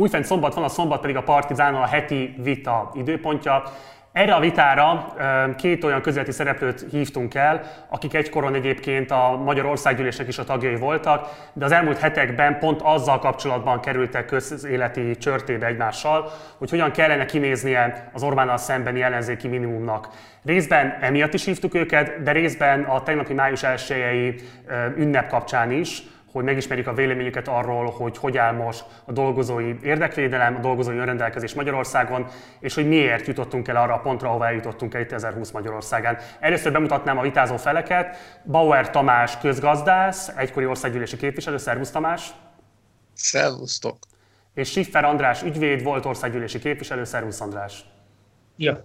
Újfent szombat van, a szombat pedig a Partizán a heti vita időpontja. Erre a vitára két olyan közéleti szereplőt hívtunk el, akik egykoron egyébként a Magyar Országgyűlésnek is a tagjai voltak, de az elmúlt hetekben pont azzal kapcsolatban kerültek közéleti csörtébe egymással, hogy hogyan kellene kinéznie az Orbánnal szembeni ellenzéki minimumnak. Részben emiatt is hívtuk őket, de részben a tegnapi május 1 ünnep kapcsán is, hogy megismerjük a véleményüket arról, hogy hogy áll most a dolgozói érdekvédelem, a dolgozói önrendelkezés Magyarországon, és hogy miért jutottunk el arra a pontra, ahová jutottunk el 2020 Magyarországán. Először bemutatnám a vitázó feleket. Bauer Tamás közgazdász, egykori országgyűlési képviselő. Szervusz Tamás! Szervusztok! És Siffer András ügyvéd, volt országgyűlési képviselő. Szervusz András! Ja,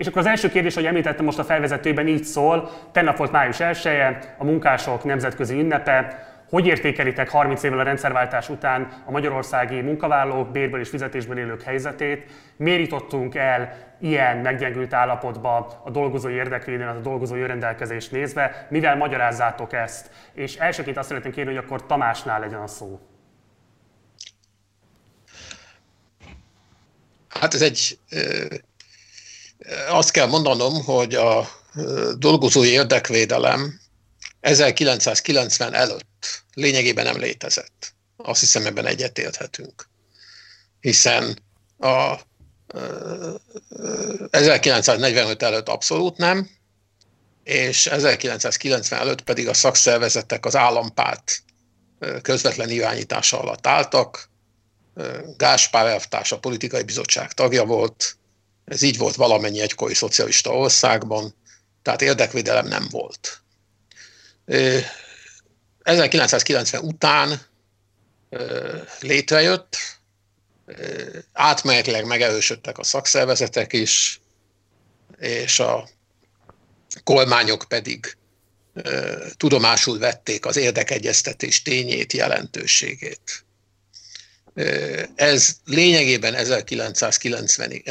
és akkor az első kérdés, hogy említettem most a felvezetőben, így szól. Tegnap volt május 1 -e, a munkások nemzetközi ünnepe. Hogy értékelitek 30 évvel a rendszerváltás után a magyarországi munkavállalók, bérből és fizetésből élők helyzetét? Miért jutottunk el ilyen meggyengült állapotba a dolgozói érdekvédelmet, a dolgozói rendelkezést nézve? Mivel magyarázzátok ezt? És elsőként azt szeretném kérni, hogy akkor Tamásnál legyen a szó. Hát ez egy azt kell mondanom, hogy a dolgozói érdekvédelem 1990 előtt lényegében nem létezett. Azt hiszem, ebben egyetérthetünk. Hiszen a 1945 előtt abszolút nem, és 1990 előtt pedig a szakszervezetek az állampárt közvetlen irányítása alatt álltak. Gáspár elvtárs a politikai bizottság tagja volt, ez így volt valamennyi egykori szocialista országban, tehát érdekvédelem nem volt. 1990 után létrejött, átmenetileg megerősödtek a szakszervezetek is, és a kormányok pedig tudomásul vették az érdekegyeztetés tényét, jelentőségét. Ez lényegében 1990-ig,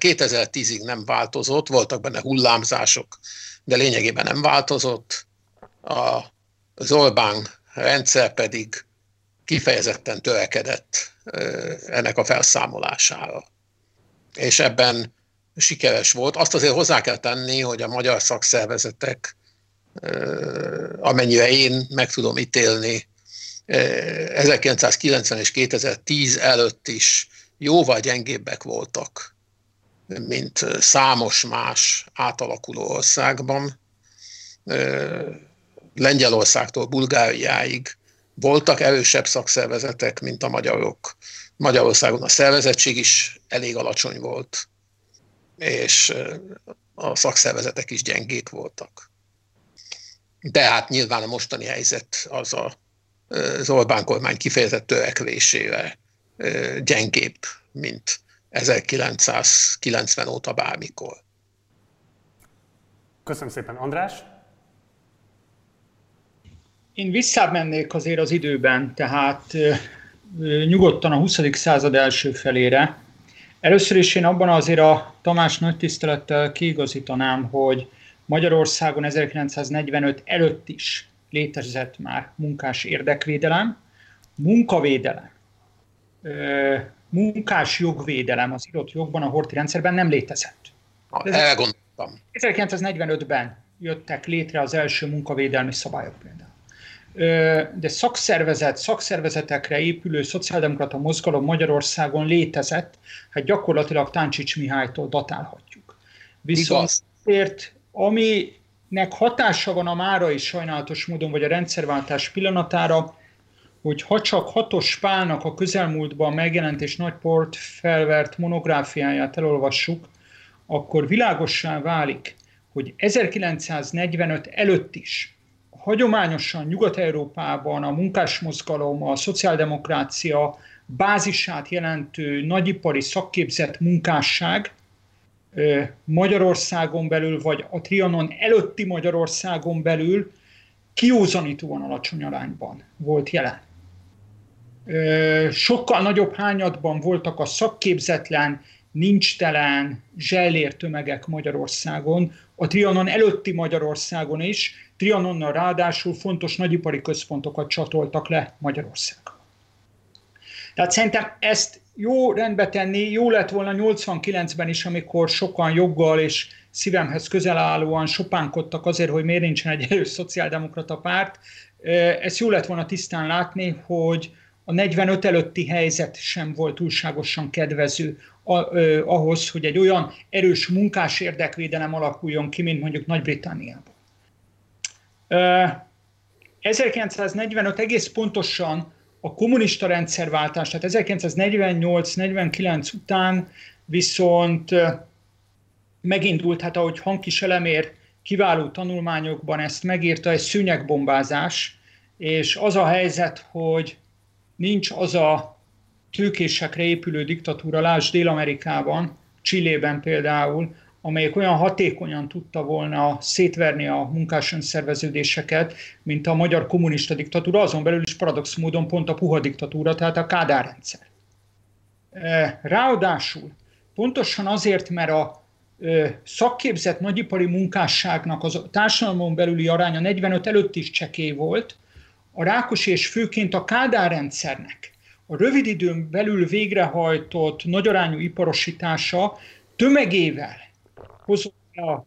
2010-ig nem változott, voltak benne hullámzások, de lényegében nem változott. A, Orbán rendszer pedig kifejezetten törekedett ennek a felszámolására. És ebben sikeres volt. Azt azért hozzá kell tenni, hogy a magyar szakszervezetek, amennyire én meg tudom ítélni, 1990 és 2010 előtt is jóval gyengébbek voltak, mint számos más átalakuló országban. Lengyelországtól Bulgáriáig voltak erősebb szakszervezetek, mint a magyarok. Magyarországon a szervezettség is elég alacsony volt, és a szakszervezetek is gyengék voltak. De hát nyilván a mostani helyzet az a az Orbán kormány kifejezett törekvésére gyengébb, mint 1990 óta bármikor. Köszönöm szépen, András. Én visszamennék azért az időben, tehát nyugodtan a 20. század első felére. Először is én abban azért a Tamás nagy tisztelettel kiigazítanám, hogy Magyarországon 1945 előtt is létezett már munkás érdekvédelem, munkavédelem, munkás jogvédelem az írott jogban, a horti rendszerben nem létezett. Elgondoltam. 1945-ben jöttek létre az első munkavédelmi szabályok például. De szakszervezet, szakszervezetekre épülő szociáldemokrata mozgalom Magyarországon létezett, hát gyakorlatilag Táncsics Mihálytól datálhatjuk. Viszont Igaz. ami nek hatása van a mára is sajnálatos módon, vagy a rendszerváltás pillanatára, hogy ha csak Hatos Pálnak a közelmúltban megjelent és nagy port felvert monográfiáját elolvassuk, akkor világossá válik, hogy 1945 előtt is hagyományosan Nyugat-Európában a munkásmozgalom, a szociáldemokrácia bázisát jelentő nagyipari szakképzett munkásság Magyarországon belül, vagy a Trianon előtti Magyarországon belül kiúzanítóan alacsony arányban volt jelen. Sokkal nagyobb hányadban voltak a szakképzetlen, nincstelen, zsellér tömegek Magyarországon, a Trianon előtti Magyarországon is, Trianonnal ráadásul fontos nagyipari központokat csatoltak le Magyarországon. Tehát szerintem ezt jó rendbe tenni, jó lett volna 89-ben is, amikor sokan joggal és szívemhez közel állóan sopánkodtak azért, hogy miért nincsen egy erős szociáldemokrata párt. Ezt jó lett volna tisztán látni, hogy a 45 előtti helyzet sem volt túlságosan kedvező ahhoz, hogy egy olyan erős munkás érdekvédelem alakuljon ki, mint mondjuk Nagy-Britanniában. 1945 egész pontosan a kommunista rendszerváltás, tehát 1948-49 után viszont megindult, hát ahogy Hankis Elemér kiváló tanulmányokban ezt megírta, egy szűnyegbombázás, és az a helyzet, hogy nincs az a tőkésekre épülő diktatúra, lásd Dél-Amerikában, Csillében például, amelyek olyan hatékonyan tudta volna szétverni a munkás önszerveződéseket, mint a magyar kommunista diktatúra, azon belül is paradox módon pont a puha diktatúra, tehát a Kádár rendszer. E, ráadásul pontosan azért, mert a e, szakképzett nagyipari munkásságnak az társadalmon belüli aránya 45 előtt is csekély volt, a Rákos és főként a Kádár rendszernek a rövid időn belül végrehajtott nagyarányú iparosítása tömegével hozott a,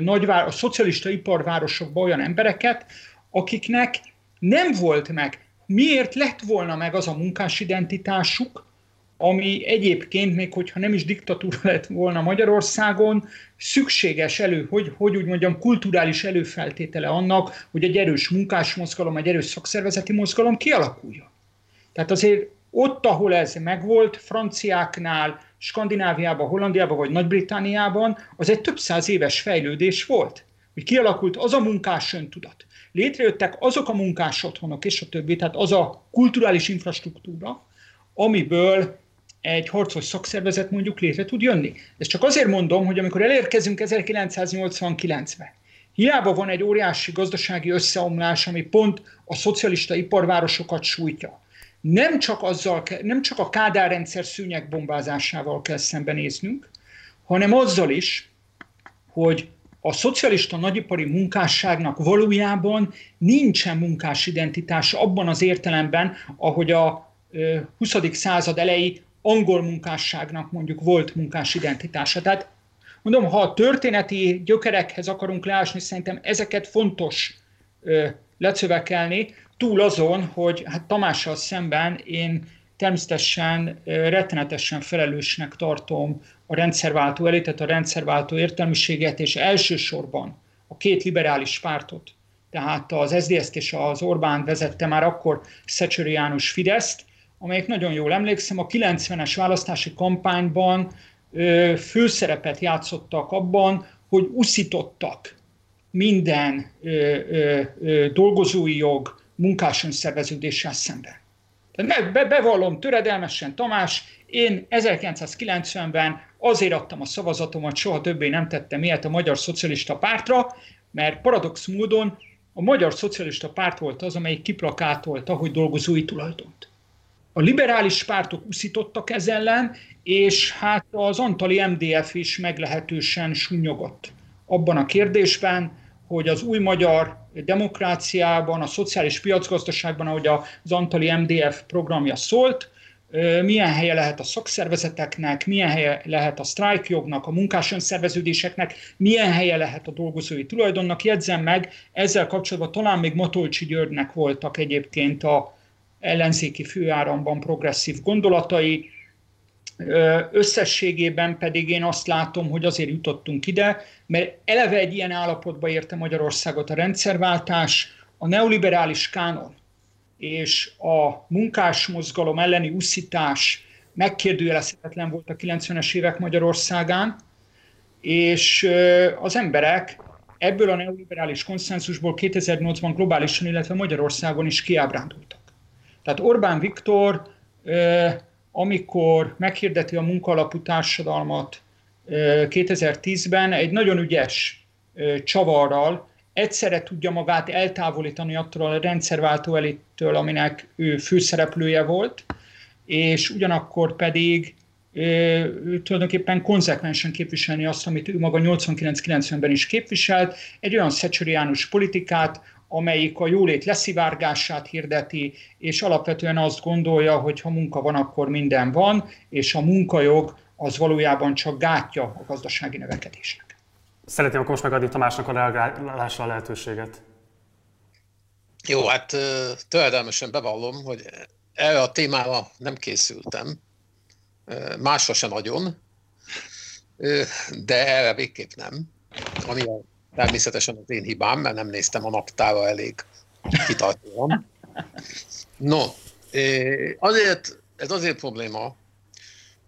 nagyvár, a szocialista iparvárosokba olyan embereket, akiknek nem volt meg, miért lett volna meg az a munkás identitásuk, ami egyébként, még hogyha nem is diktatúra lett volna Magyarországon, szükséges elő, hogy, hogy úgy mondjam, kulturális előfeltétele annak, hogy egy erős munkásmozgalom, egy erős szakszervezeti mozgalom kialakuljon. Tehát azért ott, ahol ez megvolt, franciáknál, Skandináviában, Hollandiában vagy Nagy-Britániában, az egy több száz éves fejlődés volt. Hogy kialakult az a munkás öntudat. Létrejöttek azok a munkás otthonok és a többi, tehát az a kulturális infrastruktúra, amiből egy harcos szakszervezet mondjuk létre tud jönni. Ezt csak azért mondom, hogy amikor elérkezünk 1989-be, hiába van egy óriási gazdasági összeomlás, ami pont a szocialista iparvárosokat sújtja, nem csak, azzal, nem csak a Kádár rendszer szűnyegbombázásával kell szembenéznünk, hanem azzal is, hogy a szocialista nagyipari munkásságnak valójában nincsen munkás identitása abban az értelemben, ahogy a 20. század elejé angol munkásságnak mondjuk volt munkás identitása. Tehát mondom, ha a történeti gyökerekhez akarunk leásni, szerintem ezeket fontos lecövekelni, túl azon, hogy hát Tamással szemben én természetesen rettenetesen felelősnek tartom a rendszerváltó elitet, a rendszerváltó értelmiséget, és elsősorban a két liberális pártot, tehát az SZDSZ-t és az Orbán vezette már akkor Szecsöri János Fideszt, amelyek nagyon jól emlékszem, a 90-es választási kampányban főszerepet játszottak abban, hogy uszítottak minden ö, ö, ö, dolgozói jog, munkás önszerveződéssel szemben. Tehát be, bevallom töredelmesen, Tamás, én 1990-ben azért adtam a szavazatomat, soha többé nem tettem ilyet a Magyar Szocialista Pártra, mert paradox módon a Magyar Szocialista Párt volt az, amelyik kiplakátolta, hogy dolgozói tulajdont. A liberális pártok uszítottak ez ellen, és hát az Antali MDF is meglehetősen sunyogott abban a kérdésben, hogy az új magyar demokráciában, a szociális piacgazdaságban, ahogy az Antali MDF programja szólt, milyen helye lehet a szakszervezeteknek, milyen helye lehet a sztrájkjognak, a munkás önszerveződéseknek, milyen helye lehet a dolgozói tulajdonnak. Jegyzem meg, ezzel kapcsolatban talán még Matolcsi Györgynek voltak egyébként a ellenzéki főáramban progresszív gondolatai, Összességében pedig én azt látom, hogy azért jutottunk ide, mert eleve egy ilyen állapotba érte Magyarországot a rendszerváltás, a neoliberális kánon és a munkásmozgalom elleni uszítás megkérdőjelezhetetlen volt a 90-es évek Magyarországán, és az emberek ebből a neoliberális konszenzusból 2008-ban globálisan, illetve Magyarországon is kiábrándultak. Tehát Orbán Viktor amikor meghirdeti a munkaalapú társadalmat 2010-ben, egy nagyon ügyes csavarral egyszerre tudja magát eltávolítani attól a rendszerváltó elittől, aminek ő főszereplője volt, és ugyanakkor pedig tulajdonképpen konzekvensen képviselni azt, amit ő maga 89-90-ben is képviselt, egy olyan szecsoriánus politikát, amelyik a jólét leszivárgását hirdeti, és alapvetően azt gondolja, hogy ha munka van, akkor minden van, és a munkajog az valójában csak gátja a gazdasági növekedésnek. Szeretném akkor most megadni Tamásnak a reagálásra a lehetőséget. Jó, hát töredelmesen bevallom, hogy erre a témára nem készültem, másra se nagyon, de erre végképp nem, ami a, természetesen az én hibám, mert nem néztem a naptára elég kitartóan. No, azért, ez azért probléma,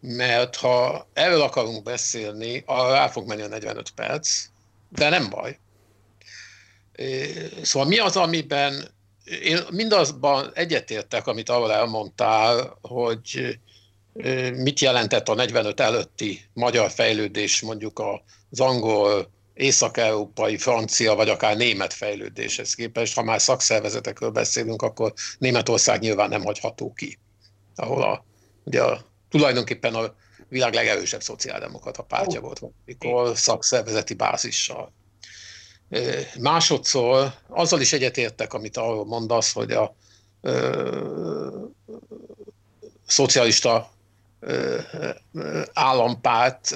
mert ha erről akarunk beszélni, arra rá fog menni a 45 perc, de nem baj. Szóval mi az, amiben én mindazban egyetértek, amit arról elmondtál, hogy mit jelentett a 45 előtti magyar fejlődés mondjuk az angol, észak-európai, francia vagy akár német fejlődéshez képest. Ha már szakszervezetekről beszélünk, akkor Németország nyilván nem hagyható ki, ahol a, ugye a, tulajdonképpen a világ legerősebb szociáldemokrata pártja oh. volt mikor szakszervezeti bázissal. Másodszor azzal is egyetértek, amit arról mondasz, hogy a ö, szocialista ö, állampárt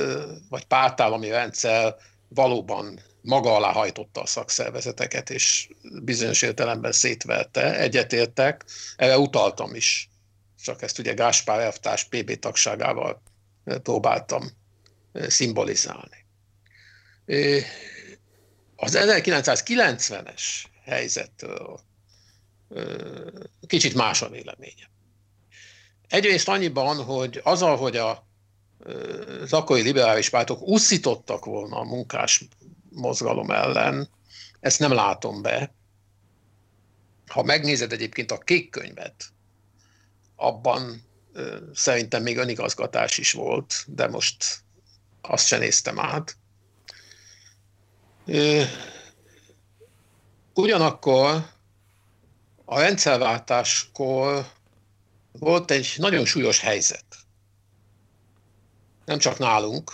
vagy pártállami rendszer valóban maga alá hajtotta a szakszervezeteket, és bizonyos értelemben szétverte. Egyetértek, erre utaltam is. Csak ezt ugye Gáspár elvtárs PB tagságával próbáltam szimbolizálni az 1990-es helyzettől kicsit más a véleményem. Egyrészt annyiban, hogy az, hogy a, az akkori liberális pártok uszítottak volna a munkás mozgalom ellen, ezt nem látom be. Ha megnézed egyébként a kék könyvet, abban szerintem még önigazgatás is volt, de most azt sem néztem át. Ugyanakkor a rendszerváltáskor volt egy nagyon súlyos helyzet. Nem csak nálunk,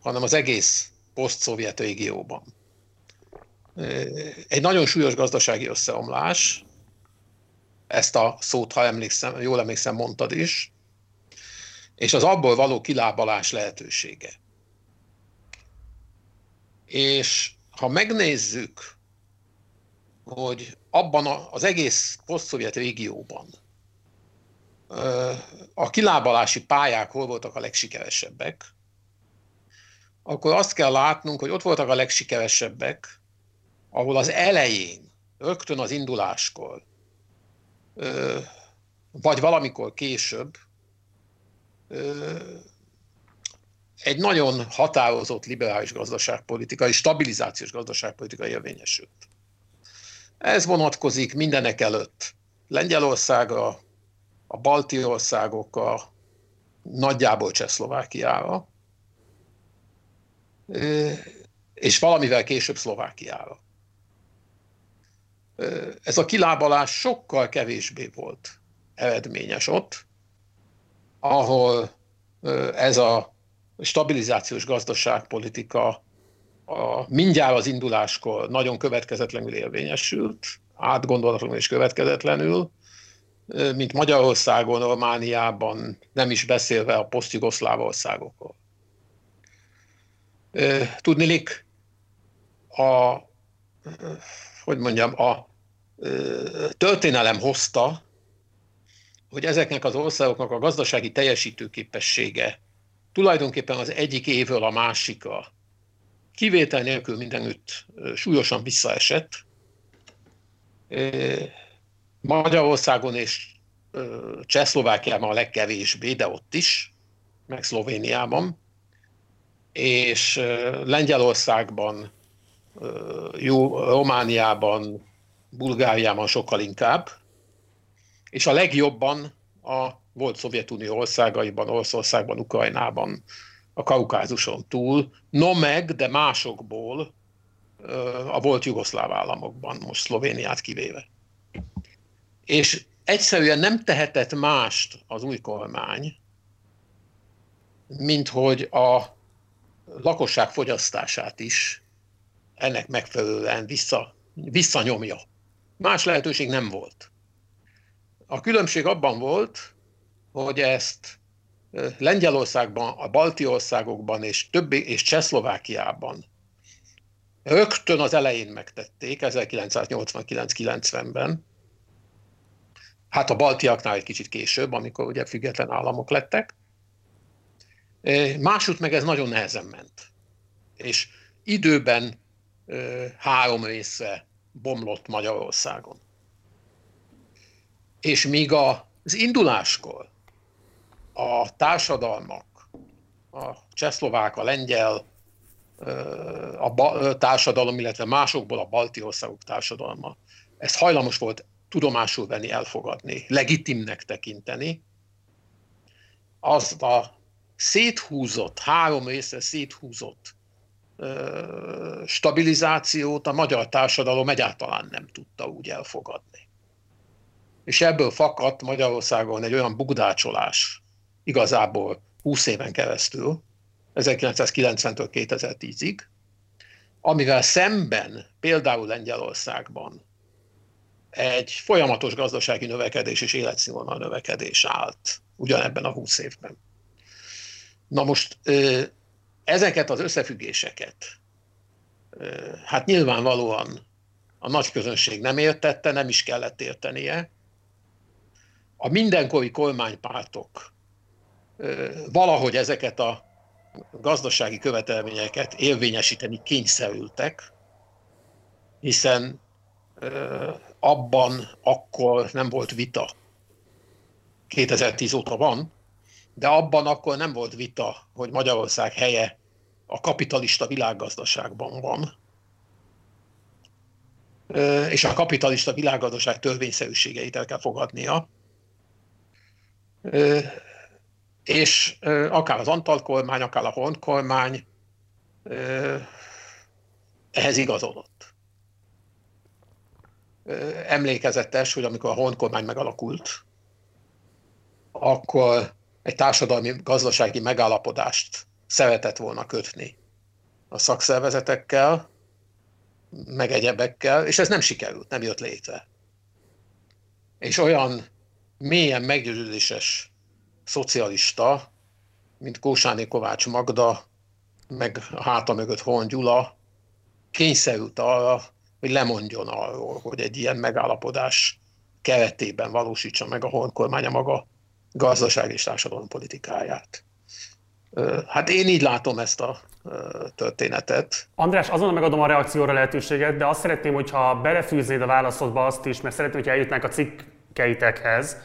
hanem az egész poszt-szovjet régióban. Egy nagyon súlyos gazdasági összeomlás, ezt a szót, ha emlékszem, jól emlékszem, mondtad is, és az abból való kilábalás lehetősége. És ha megnézzük, hogy abban az egész poszt régióban a kilábalási pályák hol voltak a legsikeresebbek, akkor azt kell látnunk, hogy ott voltak a legsikeresebbek, ahol az elején, rögtön az induláskor, vagy valamikor később egy nagyon határozott liberális gazdaságpolitika és stabilizációs gazdaságpolitika érvényesült. Ez vonatkozik mindenek előtt Lengyelországra, a balti országokra, nagyjából Csehszlovákiára, és valamivel később Szlovákiára. Ez a kilábalás sokkal kevésbé volt eredményes ott, ahol ez a stabilizációs gazdaságpolitika a, mindjárt az induláskor nagyon következetlenül érvényesült, átgondolatlanul és következetlenül, mint Magyarországon, Romániában, nem is beszélve a posztjugoszláv országokról. Tudnilik, a, hogy mondjam, a történelem hozta, hogy ezeknek az országoknak a gazdasági teljesítőképessége tulajdonképpen az egyik évről a másikra kivétel nélkül mindenütt súlyosan visszaesett. Magyarországon és Csehszlovákiában a legkevésbé, de ott is, meg Szlovéniában, és Lengyelországban, jó, Romániában, Bulgáriában sokkal inkább, és a legjobban a volt Szovjetunió országaiban, Oroszországban, Ukrajnában, a Kaukázuson túl, no meg, de másokból a volt jugoszláv államokban, most Szlovéniát kivéve. És egyszerűen nem tehetett mást az új kormány, mint hogy a lakosság fogyasztását is ennek megfelelően vissza, visszanyomja. Más lehetőség nem volt. A különbség abban volt, hogy ezt Lengyelországban, a balti országokban és, többi, és Csehszlovákiában rögtön az elején megtették, 1989-90-ben. Hát a baltiaknál egy kicsit később, amikor ugye független államok lettek. Másút meg ez nagyon nehezen ment. És időben három részre bomlott Magyarországon. És míg az induláskor a társadalmak, a csehszlovák, a lengyel a társadalom, illetve másokból a balti országok társadalma, ezt hajlamos volt tudomásul venni, elfogadni, legitimnek tekinteni, az a széthúzott, három részre széthúzott stabilizációt a magyar társadalom egyáltalán nem tudta úgy elfogadni. És ebből fakadt Magyarországon egy olyan bugdácsolás igazából 20 éven keresztül, 1990-től 2010-ig, amivel szemben például Lengyelországban egy folyamatos gazdasági növekedés és életszínvonal növekedés állt ugyanebben a 20 évben. Na most ezeket az összefüggéseket hát nyilvánvalóan a nagy közönség nem értette, nem is kellett értenie. A mindenkori kormánypártok valahogy ezeket a gazdasági követelményeket érvényesíteni kényszerültek, hiszen abban akkor nem volt vita. 2010 óta van, de abban akkor nem volt vita, hogy Magyarország helye a kapitalista világgazdaságban van. És a kapitalista világgazdaság törvényszerűségeit el kell fogadnia. És akár az Antal kormány, akár a Horn kormány ehhez igazodott. Emlékezetes, hogy amikor a Horn kormány megalakult, akkor egy társadalmi gazdasági megállapodást szeretett volna kötni a szakszervezetekkel, meg egyebekkel, és ez nem sikerült, nem jött létre. És olyan mélyen meggyőződéses szocialista, mint Kósáné Kovács Magda, meg a háta mögött Hon Gyula, kényszerült arra, hogy lemondjon arról, hogy egy ilyen megállapodás keretében valósítsa meg a honkormánya maga gazdaság és társadalom politikáját. Hát én így látom ezt a történetet. András, azonnal megadom a reakcióra lehetőséget, de azt szeretném, hogyha belefűznéd a válaszodba azt is, mert szeretném, hogy eljutnánk a cikkeitekhez,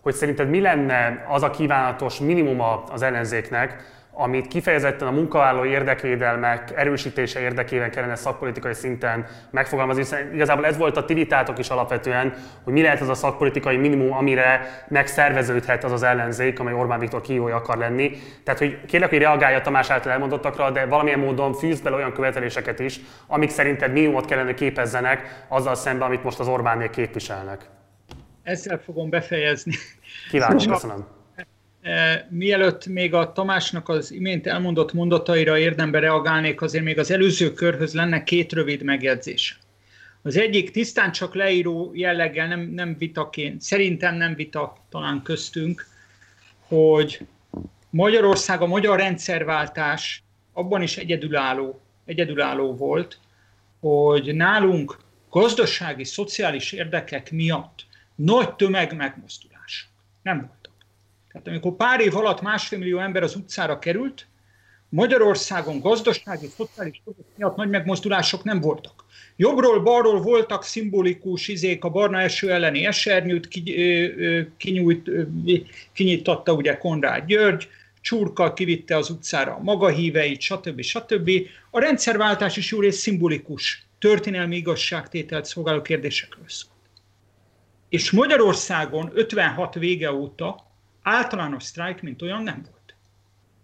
hogy szerinted mi lenne az a kívánatos minimuma az ellenzéknek, amit kifejezetten a munkavállaló érdekvédelmek erősítése érdekében kellene szakpolitikai szinten megfogalmazni, hiszen igazából ez volt a tivitátok is alapvetően, hogy mi lehet az a szakpolitikai minimum, amire megszerveződhet az az ellenzék, amely Orbán Viktor kijója akar lenni. Tehát, hogy kérlek, hogy reagálja Tamás által elmondottakra, de valamilyen módon fűz bele olyan követeléseket is, amik szerinted minimumot kellene képezzenek azzal szemben, amit most az Orbánék képviselnek. Ezzel fogom befejezni. Kíváncsi, köszönöm. E, mielőtt még a Tamásnak az imént elmondott mondataira érdembe reagálnék, azért még az előző körhöz lenne két rövid megjegyzés. Az egyik tisztán csak leíró jelleggel, nem, nem vitaként, szerintem nem vita talán köztünk, hogy Magyarország, a magyar rendszerváltás abban is egyedülálló, egyedülálló volt, hogy nálunk gazdasági, szociális érdekek miatt nagy tömeg megmozdulás. Nem voltak. Tehát amikor pár év alatt másfél millió ember az utcára került, Magyarországon gazdasági, szociális jogok miatt nagy megmozdulások nem voltak. Jobbról, balról voltak szimbolikus izék, a barna eső elleni esernyőt kinyújt, kinyitatta ugye Konrád György, Csurka kivitte az utcára a maga híveit, stb. stb. A rendszerváltás is jó rész szimbolikus, történelmi igazságtételt szolgáló kérdésekről szól. És Magyarországon 56 vége óta általános sztrájk, mint olyan nem volt.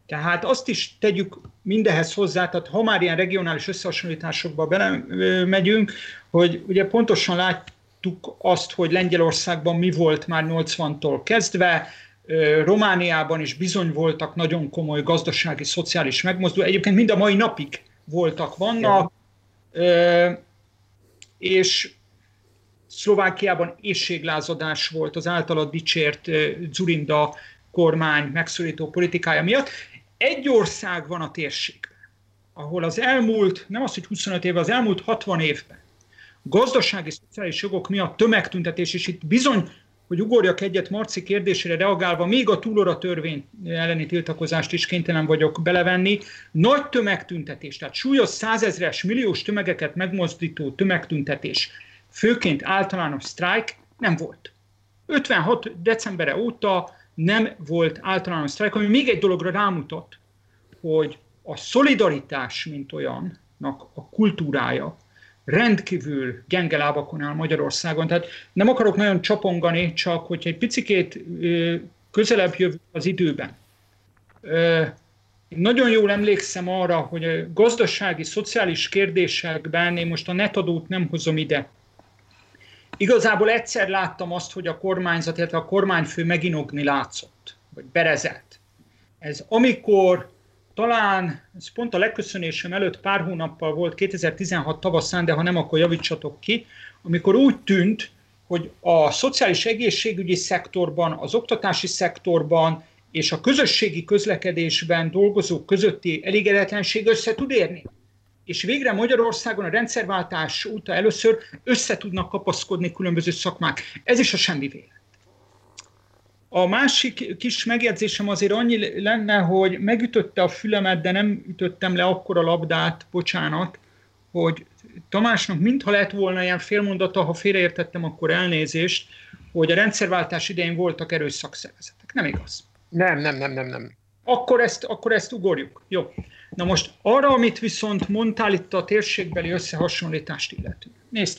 Tehát azt is tegyük mindehez hozzá, tehát ha már ilyen regionális összehasonlításokba belemegyünk, hogy ugye pontosan láttuk azt, hogy Lengyelországban mi volt már 80-tól kezdve, Romániában is bizony voltak nagyon komoly gazdasági, szociális megmozdulások, egyébként mind a mai napig voltak, vannak, és Szlovákiában éjséglázadás volt az általad dicsért Zurinda kormány megszorító politikája miatt. Egy ország van a térségben, ahol az elmúlt, nem az, hogy 25 év, az elmúlt 60 évben gazdasági, szociális jogok miatt tömegtüntetés, és itt bizony, hogy ugorjak egyet Marci kérdésére reagálva, még a túlora törvény elleni tiltakozást is kénytelen vagyok belevenni. Nagy tömegtüntetés, tehát súlyos százezres, milliós tömegeket megmozdító tömegtüntetés, főként általános sztrájk nem volt. 56. decembere óta nem volt általános sztrájk, ami még egy dologra rámutat, hogy a szolidaritás, mint olyannak a kultúrája, rendkívül gyenge lábakon áll Magyarországon. Tehát nem akarok nagyon csapongani, csak hogy egy picikét közelebb jövünk az időben. Nagyon jól emlékszem arra, hogy a gazdasági, szociális kérdésekben, én most a netadót nem hozom ide, Igazából egyszer láttam azt, hogy a kormányzat, illetve a kormányfő meginogni látszott, vagy berezett. Ez amikor talán, ez pont a legköszönésem előtt pár hónappal volt, 2016 tavaszán, de ha nem, akkor javítsatok ki, amikor úgy tűnt, hogy a szociális egészségügyi szektorban, az oktatási szektorban és a közösségi közlekedésben dolgozók közötti elégedetlenség össze tud érni. És végre Magyarországon a rendszerváltás óta először össze tudnak kapaszkodni különböző szakmák. Ez is a semmi vélet. A másik kis megjegyzésem azért annyi lenne, hogy megütötte a fülemet, de nem ütöttem le akkor a labdát, bocsánat, hogy Tamásnak mintha lett volna ilyen félmondata, ha félreértettem, akkor elnézést, hogy a rendszerváltás idején voltak erős szakszervezetek. Nem igaz? Nem, nem, nem, nem, nem. Akkor ezt, akkor ezt ugorjuk. Jó. Na most arra, amit viszont mondtál itt a térségbeli összehasonlítást illetően. Nézd,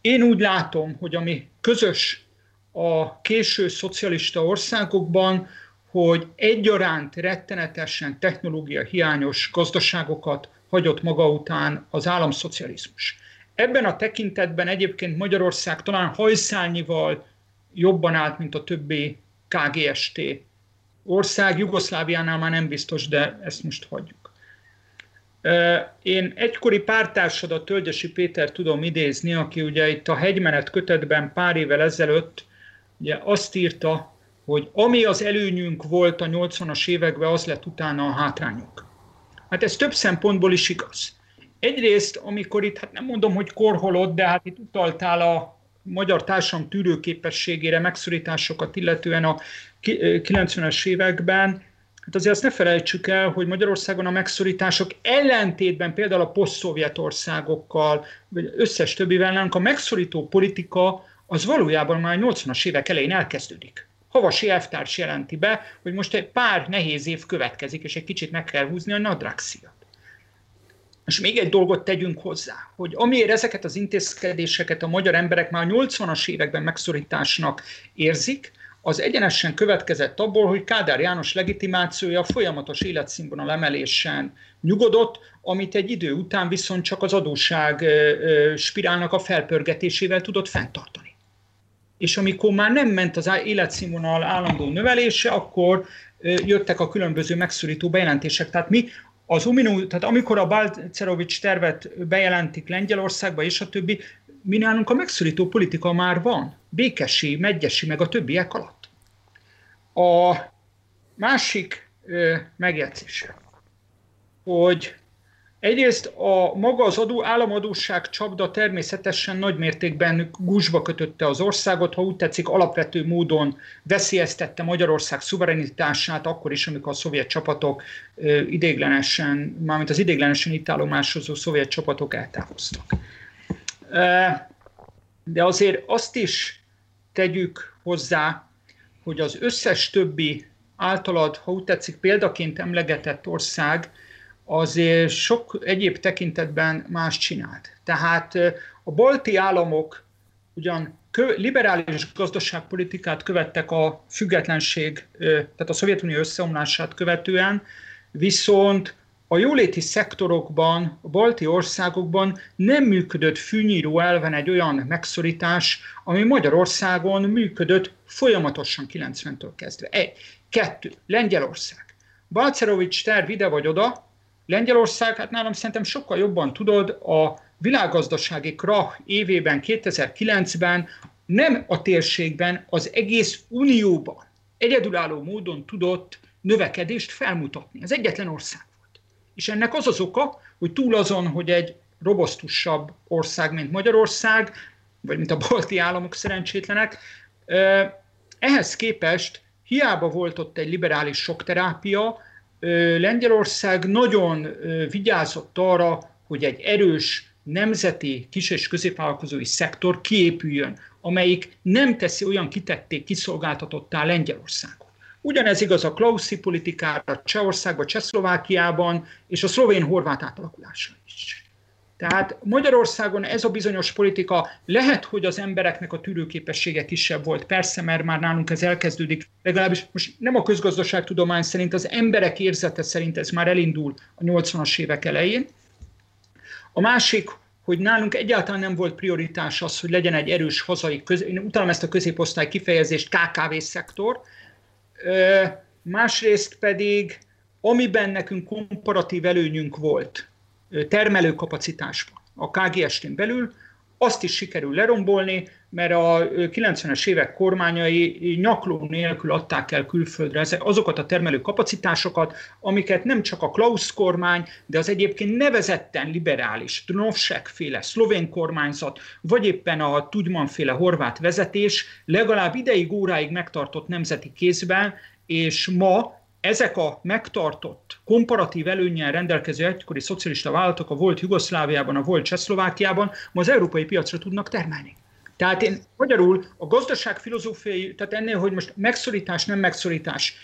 én úgy látom, hogy ami közös a késő szocialista országokban, hogy egyaránt rettenetesen technológia hiányos gazdaságokat hagyott maga után az államszocializmus. Ebben a tekintetben egyébként Magyarország talán hajszálnyival jobban állt, mint a többi KGST ország. Jugoszláviánál már nem biztos, de ezt most hagyjuk. Én egykori pártársadat, Tölgyesi Péter tudom idézni, aki ugye itt a hegymenet kötetben pár évvel ezelőtt ugye azt írta, hogy ami az előnyünk volt a 80-as években, az lett utána a hátrányunk. Hát ez több szempontból is igaz. Egyrészt, amikor itt, hát nem mondom, hogy korholod, de hát itt utaltál a magyar társadalom tűrőképességére, megszorításokat illetően a 90-es években, hát azért azt ne felejtsük el, hogy Magyarországon a megszorítások ellentétben például a poszt országokkal, vagy összes többivel nálunk a megszorító politika az valójában már 80-as évek elején elkezdődik. Havasi elvtárs jelenti be, hogy most egy pár nehéz év következik, és egy kicsit meg kell húzni a nadrágszíjat. És még egy dolgot tegyünk hozzá, hogy amiért ezeket az intézkedéseket a magyar emberek már 80-as években megszorításnak érzik, az egyenesen következett abból, hogy Kádár János legitimációja folyamatos életszínvonal emelésen nyugodott, amit egy idő után viszont csak az adósság spirálnak a felpörgetésével tudott fenntartani és amikor már nem ment az életszínvonal állandó növelése, akkor jöttek a különböző megszorító bejelentések. Tehát mi az Uminu, tehát amikor a Balcerovics tervet bejelentik Lengyelországba és a többi, mi nálunk a megszorító politika már van, Békesi, Megyesi, meg a többiek alatt. A másik megjegyzés, hogy Egyrészt a maga az adó, államadóság csapda természetesen nagy mértékben gúzsba kötötte az országot, ha úgy tetszik, alapvető módon veszélyeztette Magyarország szuverenitását, akkor is, amikor a szovjet csapatok idéglenesen, mármint az idéglenesen itt állomásozó szovjet csapatok eltávoztak. De azért azt is tegyük hozzá, hogy az összes többi általad, ha úgy tetszik, példaként emlegetett ország, azért sok egyéb tekintetben más csinált. Tehát a balti államok ugyan liberális gazdaságpolitikát követtek a függetlenség, tehát a Szovjetunió összeomlását követően, viszont a jóléti szektorokban, a balti országokban nem működött fűnyíró elven egy olyan megszorítás, ami Magyarországon működött folyamatosan 90-től kezdve. Egy. Kettő. Lengyelország. Balcerovics terv ide vagy oda, Lengyelország, hát nálam szerintem sokkal jobban tudod, a világgazdasági krach évében, 2009-ben nem a térségben, az egész unióban egyedülálló módon tudott növekedést felmutatni. Ez egyetlen ország volt. És ennek az az oka, hogy túl azon, hogy egy robosztusabb ország, mint Magyarország, vagy mint a balti államok szerencsétlenek, ehhez képest hiába volt ott egy liberális sokterápia, Lengyelország nagyon vigyázott arra, hogy egy erős nemzeti kis- és középvállalkozói szektor kiépüljön, amelyik nem teszi olyan kitették kiszolgáltatottá Lengyelországot. Ugyanez igaz a Klauszi politikára Csehországban, Csehszlovákiában és a szlovén-horvát átalakulásra is. Tehát Magyarországon ez a bizonyos politika lehet, hogy az embereknek a tűrőképessége kisebb volt, persze, mert már nálunk ez elkezdődik, legalábbis most nem a közgazdaságtudomány szerint, az emberek érzete szerint ez már elindul a 80-as évek elején. A másik, hogy nálunk egyáltalán nem volt prioritás az, hogy legyen egy erős hazai, köz, én utalom ezt a középosztály kifejezést, KKV-szektor, másrészt pedig, amiben nekünk komparatív előnyünk volt, termelőkapacitásban a KGST-n belül, azt is sikerül lerombolni, mert a 90-es évek kormányai nyakló nélkül adták el külföldre azokat a termelő kapacitásokat, amiket nem csak a Klaus kormány, de az egyébként nevezetten liberális, Drnovsek féle szlovén kormányzat, vagy éppen a Tudman féle horvát vezetés legalább ideig óráig megtartott nemzeti kézben, és ma ezek a megtartott, komparatív előnyel rendelkező egykori szocialista vállalatok a volt Jugoszláviában, a volt Csehszlovákiában ma az európai piacra tudnak termelni. Tehát én magyarul a gazdaság filozófiai, tehát ennél, hogy most megszorítás, nem megszorítás,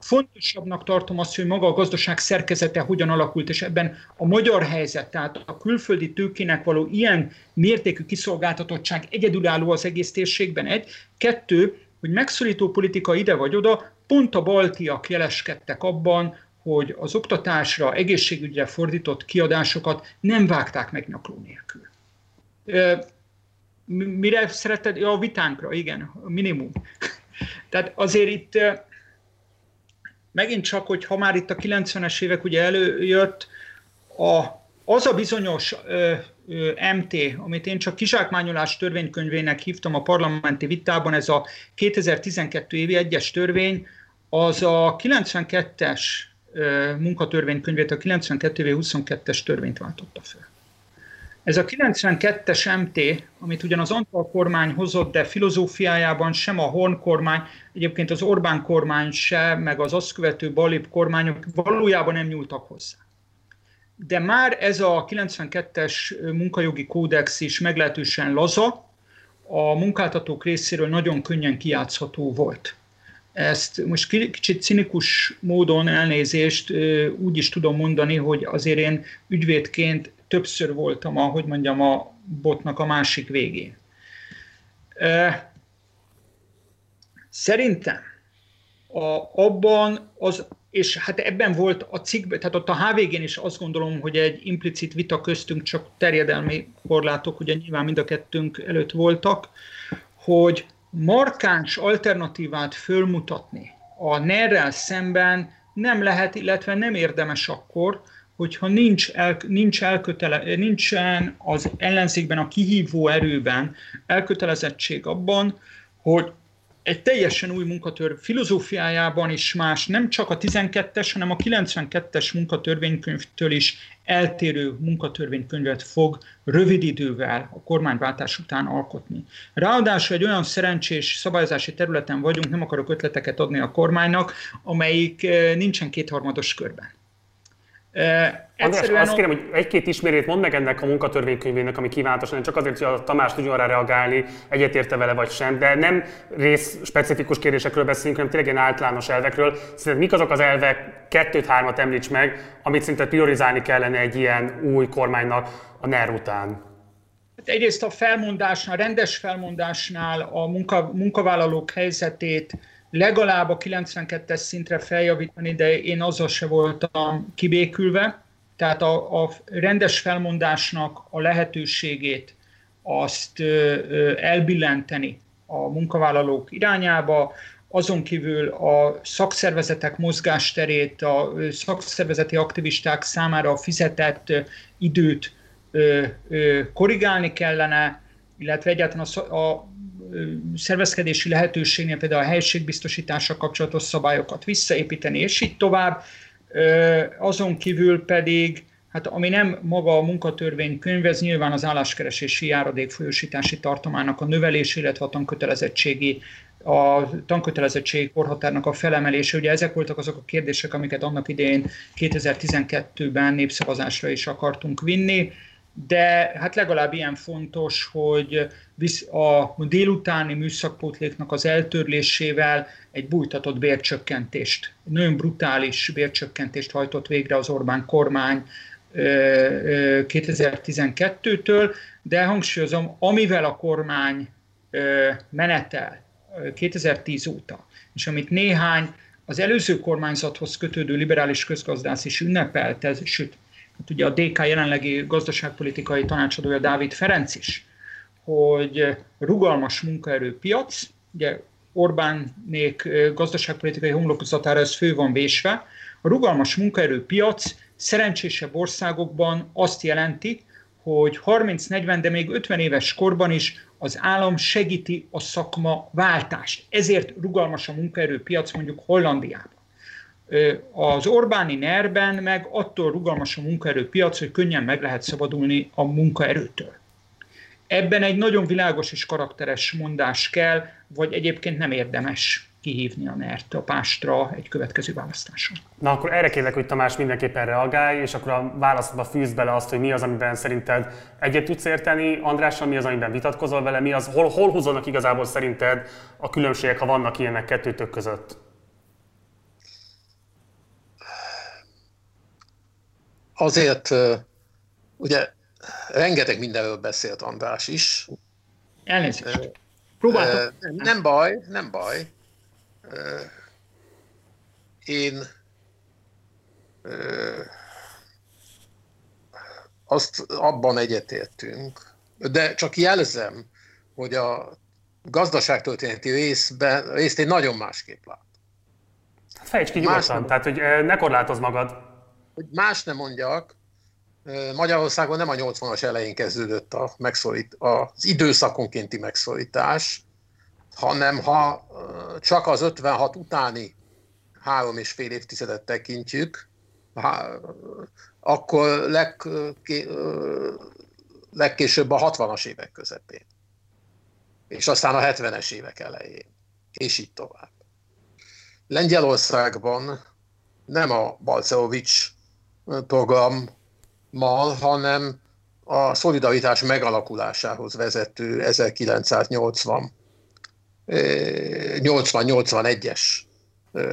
fontosabbnak tartom azt, hogy maga a gazdaság szerkezete hogyan alakult, és ebben a magyar helyzet, tehát a külföldi tőkének való ilyen mértékű kiszolgáltatottság egyedülálló az egész térségben egy. Kettő, hogy megszorító politika ide vagy oda, pont a baltiak jeleskedtek abban, hogy az oktatásra, egészségügyre fordított kiadásokat nem vágták meg nyakló nélkül. Mire szereted? Ja, a vitánkra, igen, minimum. Tehát azért itt megint csak, hogy ha már itt a 90-es évek ugye előjött, a, az a bizonyos ö, ö, MT, amit én csak kizsákmányolás törvénykönyvének hívtam a parlamenti vitában, ez a 2012 évi egyes törvény, az a 92-es munkatörvénykönyvét, a 92 22-es törvényt váltotta fel. Ez a 92-es MT, amit ugyan az Antal kormány hozott, de filozófiájában sem a Horn kormány, egyébként az Orbán kormány se, meg az azt követő Balib kormányok valójában nem nyúltak hozzá. De már ez a 92-es munkajogi kódex is meglehetősen laza, a munkáltatók részéről nagyon könnyen kijátszható volt ezt most kicsit cinikus módon elnézést úgy is tudom mondani, hogy azért én ügyvédként többször voltam, ahogy mondjam, a botnak a másik végén. Szerintem a, abban az, és hát ebben volt a cikkben, tehát ott a HVG-n is azt gondolom, hogy egy implicit vita köztünk, csak terjedelmi korlátok, ugye nyilván mind a kettőnk előtt voltak, hogy markáns alternatívát fölmutatni a ner szemben nem lehet, illetve nem érdemes akkor, hogyha nincs, el, nincs elkötele, nincsen az ellenzékben, a kihívó erőben elkötelezettség abban, hogy egy teljesen új munkatörv filozófiájában is más, nem csak a 12-es, hanem a 92-es munkatörvénykönyvtől is eltérő munkatörvénykönyvet fog rövid idővel a kormányváltás után alkotni. Ráadásul egy olyan szerencsés szabályozási területen vagyunk, nem akarok ötleteket adni a kormánynak, amelyik eh, nincsen kétharmados körben. András, azt kérem, hogy egy-két ismérét mondd meg ennek a munkatörvénykönyvének, ami kívánatos, csak azért, hogy a Tamás tudjon rá reagálni, egyetérte vele vagy sem, de nem rész specifikus kérdésekről beszélünk, hanem tényleg ilyen általános elvekről. Szerinted mik azok az elvek, kettőt-hármat említs meg, amit szinte priorizálni kellene egy ilyen új kormánynak a NER után? Hát egyrészt a felmondásnál, rendes felmondásnál a munka, munkavállalók helyzetét, legalább a 92-es szintre feljavítani, de én azzal se voltam kibékülve. Tehát a, a rendes felmondásnak a lehetőségét azt elbillenteni a munkavállalók irányába, azon kívül a szakszervezetek mozgásterét, a szakszervezeti aktivisták számára fizetett időt korrigálni kellene, illetve egyáltalán a, a szervezkedési lehetőségnél például a helységbiztosítással kapcsolatos szabályokat visszaépíteni, és így tovább. Azon kívül pedig, hát ami nem maga a munkatörvénykönyv, ez nyilván az álláskeresési járadék folyosítási tartomának a növelés, illetve a tankötelezettségi a tankötelezettségi korhatárnak a felemelése. Ugye ezek voltak azok a kérdések, amiket annak idején 2012-ben népszavazásra is akartunk vinni de hát legalább ilyen fontos, hogy a délutáni műszakpótléknak az eltörlésével egy bújtatott bércsökkentést, nagyon brutális bércsökkentést hajtott végre az Orbán kormány 2012-től, de hangsúlyozom, amivel a kormány menetel 2010 óta, és amit néhány az előző kormányzathoz kötődő liberális közgazdász is ünnepelt, sőt, hát ugye a DK jelenlegi gazdaságpolitikai tanácsadója Dávid Ferenc is, hogy rugalmas munkaerőpiac, ugye Orbánnék gazdaságpolitikai homlokzatára ez fő van vésve, a rugalmas munkaerőpiac szerencsésebb országokban azt jelenti, hogy 30-40, de még 50 éves korban is az állam segíti a szakma váltást. Ezért rugalmas a munkaerőpiac mondjuk Hollandiában. Az Orbáni nerben meg attól rugalmas a munkaerőpiac, hogy könnyen meg lehet szabadulni a munkaerőtől. Ebben egy nagyon világos és karakteres mondás kell, vagy egyébként nem érdemes kihívni a NERT a pástra egy következő választáson. Na akkor erre kérlek, hogy Tamás mindenképpen reagálj, és akkor a választba fűz bele azt, hogy mi az, amiben szerinted egyet tudsz érteni, Andrással mi az, amiben vitatkozol vele, mi az, hol, hol húzódnak igazából szerinted a különbségek, ha vannak ilyenek kettőtök között? Azért ugye rengeteg mindenről beszélt András is. Elnézést. Próbáltam. Nem baj, nem baj. Én azt abban egyetértünk, de csak jelzem, hogy a gazdaságtörténeti részben, részt én nagyon másképp lát. Fejtsd ki nyugodtan, tehát hogy ne korlátoz magad hogy más nem mondjak, Magyarországon nem a 80-as elején kezdődött a megszorít, az időszakonkénti megszorítás, hanem ha csak az 56 utáni három és fél évtizedet tekintjük, akkor leg, legkésőbb a 60-as évek közepén. És aztán a 70-es évek elején. És így tovább. Lengyelországban nem a Balceovics programmal, hanem a szolidaritás megalakulásához vezető 1980 80-81-es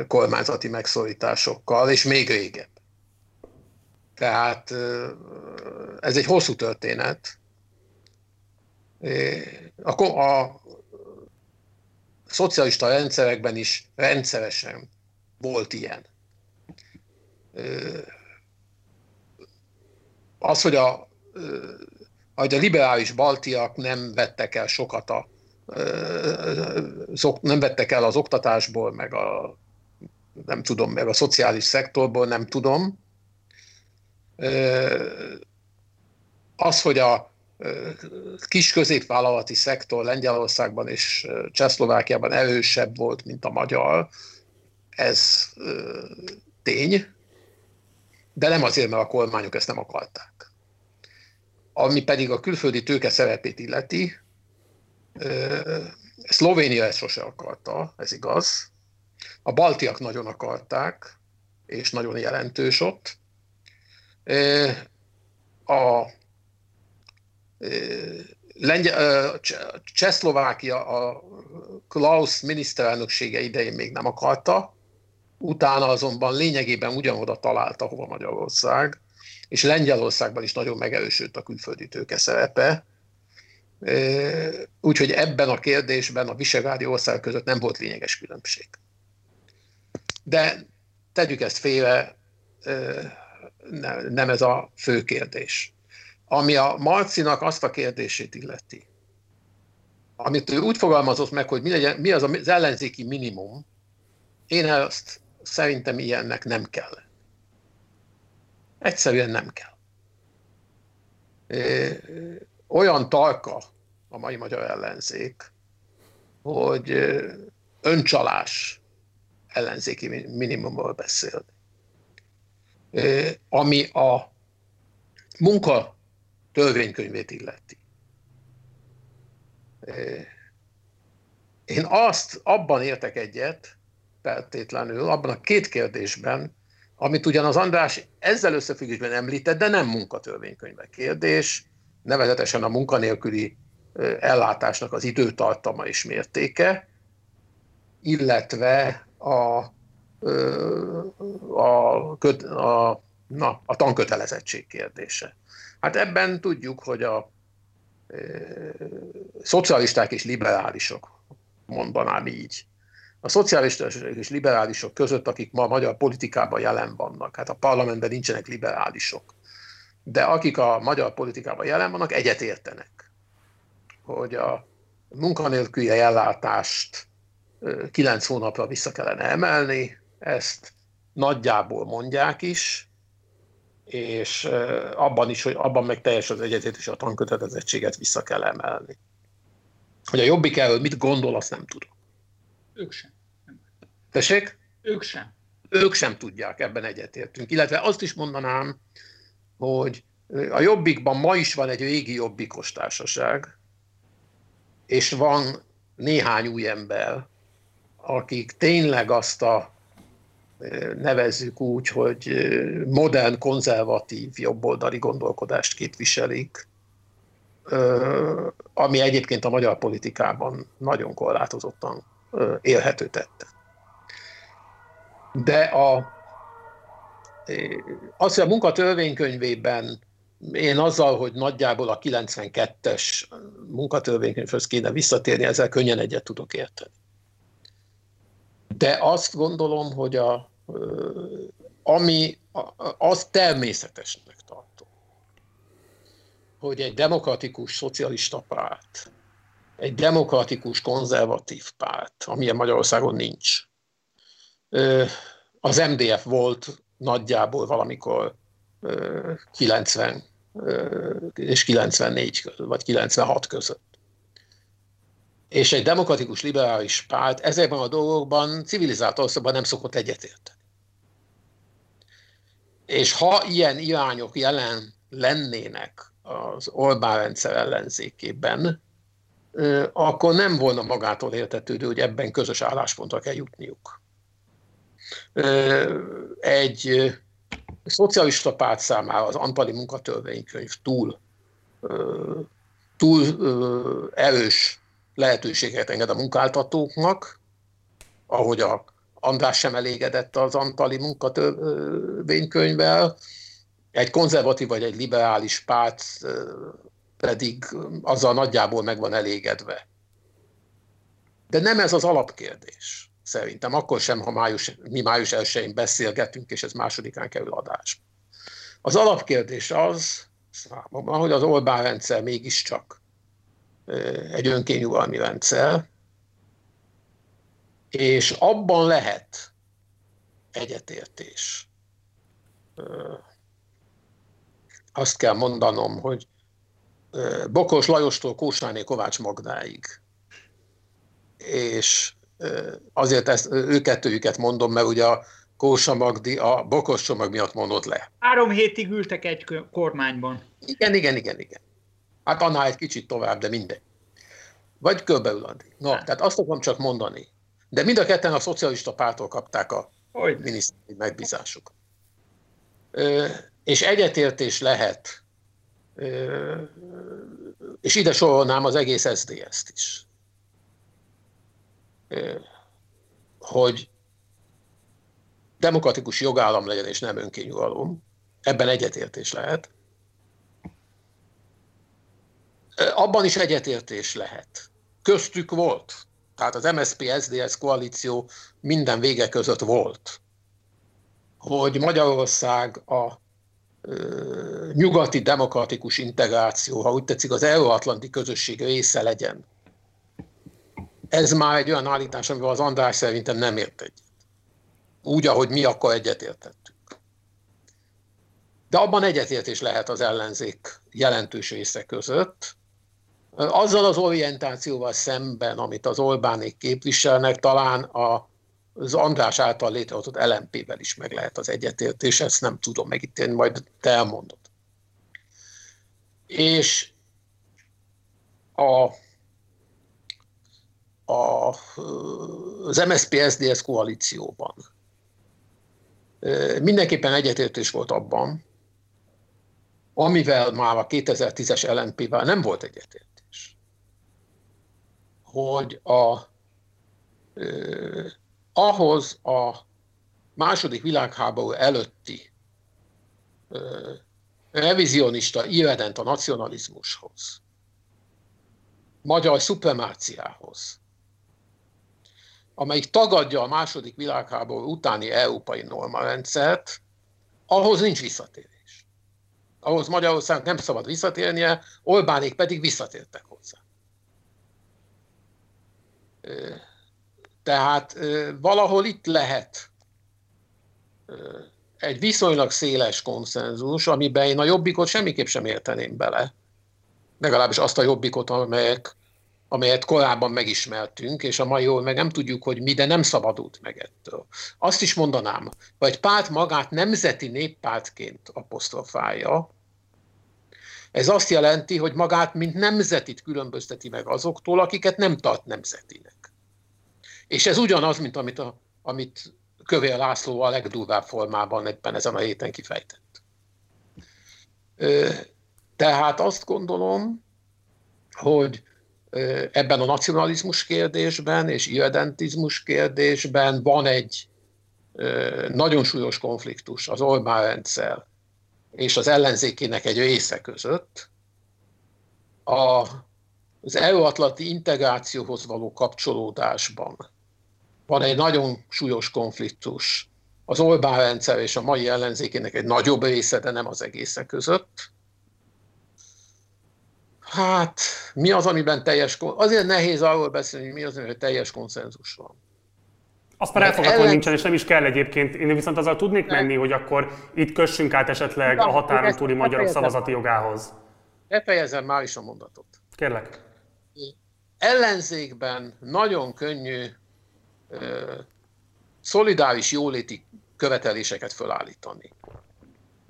kormányzati megszólításokkal, és még régebb. Tehát ez egy hosszú történet. A, a szocialista rendszerekben is rendszeresen volt ilyen az, hogy a, hogy a liberális baltiak nem vettek el sokat a nem vettek el az oktatásból, meg a nem tudom, meg a szociális szektorból, nem tudom. Az, hogy a kis középvállalati szektor Lengyelországban és Csehszlovákiában erősebb volt, mint a magyar, ez tény de nem azért, mert a kormányok ezt nem akarták. Ami pedig a külföldi tőke szerepét illeti, Szlovénia ezt sose akarta, ez igaz. A baltiak nagyon akarták, és nagyon jelentős ott. A Lengyel, Csehszlovákia a Klaus miniszterelnöksége idején még nem akarta, utána azonban lényegében ugyanoda találta, hova Magyarország, és Lengyelországban is nagyon megerősödött a külföldi tőke szerepe. Úgyhogy ebben a kérdésben a visegrádi ország között nem volt lényeges különbség. De tegyük ezt félre, nem ez a fő kérdés. Ami a Marcinak azt a kérdését illeti, amit ő úgy fogalmazott meg, hogy mi, legyen, mi az az ellenzéki minimum, én ezt Szerintem ilyennek nem kell. Egyszerűen nem kell. olyan talka a mai magyar ellenzék, hogy öncsalás ellenzéki minimumról beszél. Ami a munka törvénykönyvét illeti. Én azt abban értek egyet, feltétlenül, abban a két kérdésben, amit ugyan az András ezzel összefüggésben említett, de nem munkatörvénykönyve kérdés, nevezetesen a munkanélküli ellátásnak az időtartama és mértéke, illetve a, a, a, na, a tankötelezettség kérdése. Hát ebben tudjuk, hogy a e, szocialisták és liberálisok, mondanám így, a szocialisták és liberálisok között, akik ma a magyar politikában jelen vannak, hát a parlamentben nincsenek liberálisok, de akik a magyar politikában jelen vannak, egyetértenek, hogy a munkanélküli ellátást kilenc hónapra vissza kellene emelni, ezt nagyjából mondják is, és abban is, hogy abban meg teljes az egyetértés, a tankötelezettséget vissza kell emelni. Hogy a jobbik erről mit gondol, azt nem tudom. Ők sem. Tessék? Ők sem. Ők sem tudják, ebben egyetértünk. Illetve azt is mondanám, hogy a Jobbikban ma is van egy régi Jobbikos társaság, és van néhány új ember, akik tényleg azt a nevezzük úgy, hogy modern, konzervatív, jobboldali gondolkodást képviselik, ami egyébként a magyar politikában nagyon korlátozottan élhető tette. De a, az, hogy a munkatörvénykönyvében én azzal, hogy nagyjából a 92-es munkatörvénykönyvhöz kéne visszatérni, ezzel könnyen egyet tudok érteni. De azt gondolom, hogy a, ami az természetesnek tartom, hogy egy demokratikus szocialista párt, egy demokratikus konzervatív párt, amilyen Magyarországon nincs, az MDF volt nagyjából valamikor 90 és 94 vagy 96 között és egy demokratikus liberális párt ezekben a dolgokban civilizált országban nem szokott egyetérteni. És ha ilyen irányok jelen lennének az Orbán rendszer ellenzékében, akkor nem volna magától értetődő, hogy ebben közös álláspontra kell jutniuk. Egy szocialista párt számára az Antali munkatörvénykönyv túl, túl erős lehetőséget enged a munkáltatóknak, ahogy a András sem elégedett az Antali munkatörvénykönyvvel, egy konzervatív vagy egy liberális párt pedig azzal nagyjából meg van elégedve. De nem ez az alapkérdés, szerintem. Akkor sem, ha május, mi május 1 beszélgetünk, és ez másodikán kerül adásba. Az alapkérdés az, számomra, hogy az Orbán rendszer mégiscsak egy önkényugalmi rendszer, és abban lehet egyetértés. Azt kell mondanom, hogy Bokos Lajostól Kósáné Kovács Magdáig. És azért ezt, ő kettőjüket mondom, mert ugye a Kósa Magdi a Bokos csomag miatt mondott le. Három hétig ültek egy kormányban. Igen, igen, igen, igen. Hát annál egy kicsit tovább, de mindegy. Vagy körbeül addig. No, tehát azt akarom csak mondani. De mind a ketten a szocialista pártól kapták a miniszteri megbízásukat. És egyetértés lehet, és ide sorolnám az egész SZDSZ-t is, hogy demokratikus jogállam legyen, és nem önkényugalom. Ebben egyetértés lehet. abban is egyetértés lehet. Köztük volt. Tehát az MSZP-SZDSZ koalíció minden vége között volt. Hogy Magyarország a nyugati demokratikus integráció, ha úgy tetszik, az euróatlanti közösség része legyen. Ez már egy olyan állítás, amivel az András szerintem nem ért egyet. Úgy, ahogy mi akkor egyetértettük. de abban egyetértés lehet az ellenzék jelentős része között. Azzal az orientációval szemben, amit az Orbánék képviselnek, talán a, az András által létrehozott LMP-vel is meg lehet az egyetértés, ezt nem tudom megítélni, majd te elmondod. És a, a, az MSZP-SZDSZ koalícióban. Mindenképpen egyetértés volt abban, amivel már a 2010-es LNP-vel nem volt egyetértés, hogy a, eh, ahhoz a második világháború előtti eh, revizionista irredent a nacionalizmushoz, magyar szupremáciához, amelyik tagadja a második világháború utáni európai normarendszert, ahhoz nincs visszatérés. Ahhoz Magyarország nem szabad visszatérnie, Orbánék pedig visszatértek hozzá. Tehát valahol itt lehet egy viszonylag széles konszenzus, amiben én a jobbikot semmiképp sem érteném bele. Legalábbis azt a jobbikot, amelyek, amelyet korábban megismertünk, és a mai meg nem tudjuk, hogy mi, de nem szabadult meg ettől. Azt is mondanám, hogy párt magát nemzeti néppártként apostrofálja, ez azt jelenti, hogy magát, mint nemzetit különbözteti meg azoktól, akiket nem tart nemzetinek. És ez ugyanaz, mint amit, a, amit Kövér László a legdurvább formában ebben ezen a héten kifejtett. Tehát azt gondolom, hogy ebben a nacionalizmus kérdésben és irredentizmus kérdésben van egy nagyon súlyos konfliktus az Orbán rendszer és az ellenzékének egy része között. A, az euróatlanti integrációhoz való kapcsolódásban van egy nagyon súlyos konfliktus az Orbán rendszer és a mai ellenzékének egy nagyobb része, de nem az egésze között. Hát, mi az, amiben teljes... Azért nehéz arról beszélni, hogy mi az, amiben teljes konszenzus van. Azt már elfogadom, ellen... nincsen, és nem is kell egyébként. Én viszont azzal tudnék menni, hogy akkor itt kössünk át esetleg a határon túli magyarok szavazati jogához. Befejezem már is a mondatot. Kérlek. Ellenzékben nagyon könnyű szolidáris jóléti követeléseket fölállítani,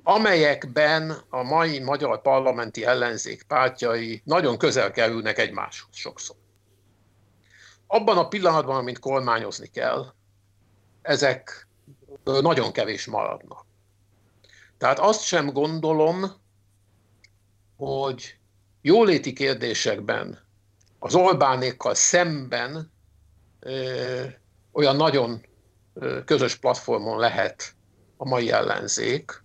amelyekben a mai magyar parlamenti ellenzék pártjai nagyon közel kerülnek egymáshoz sokszor. Abban a pillanatban, amint kormányozni kell, ezek nagyon kevés maradnak. Tehát azt sem gondolom, hogy jóléti kérdésekben az Orbánékkal szemben olyan nagyon közös platformon lehet a mai ellenzék,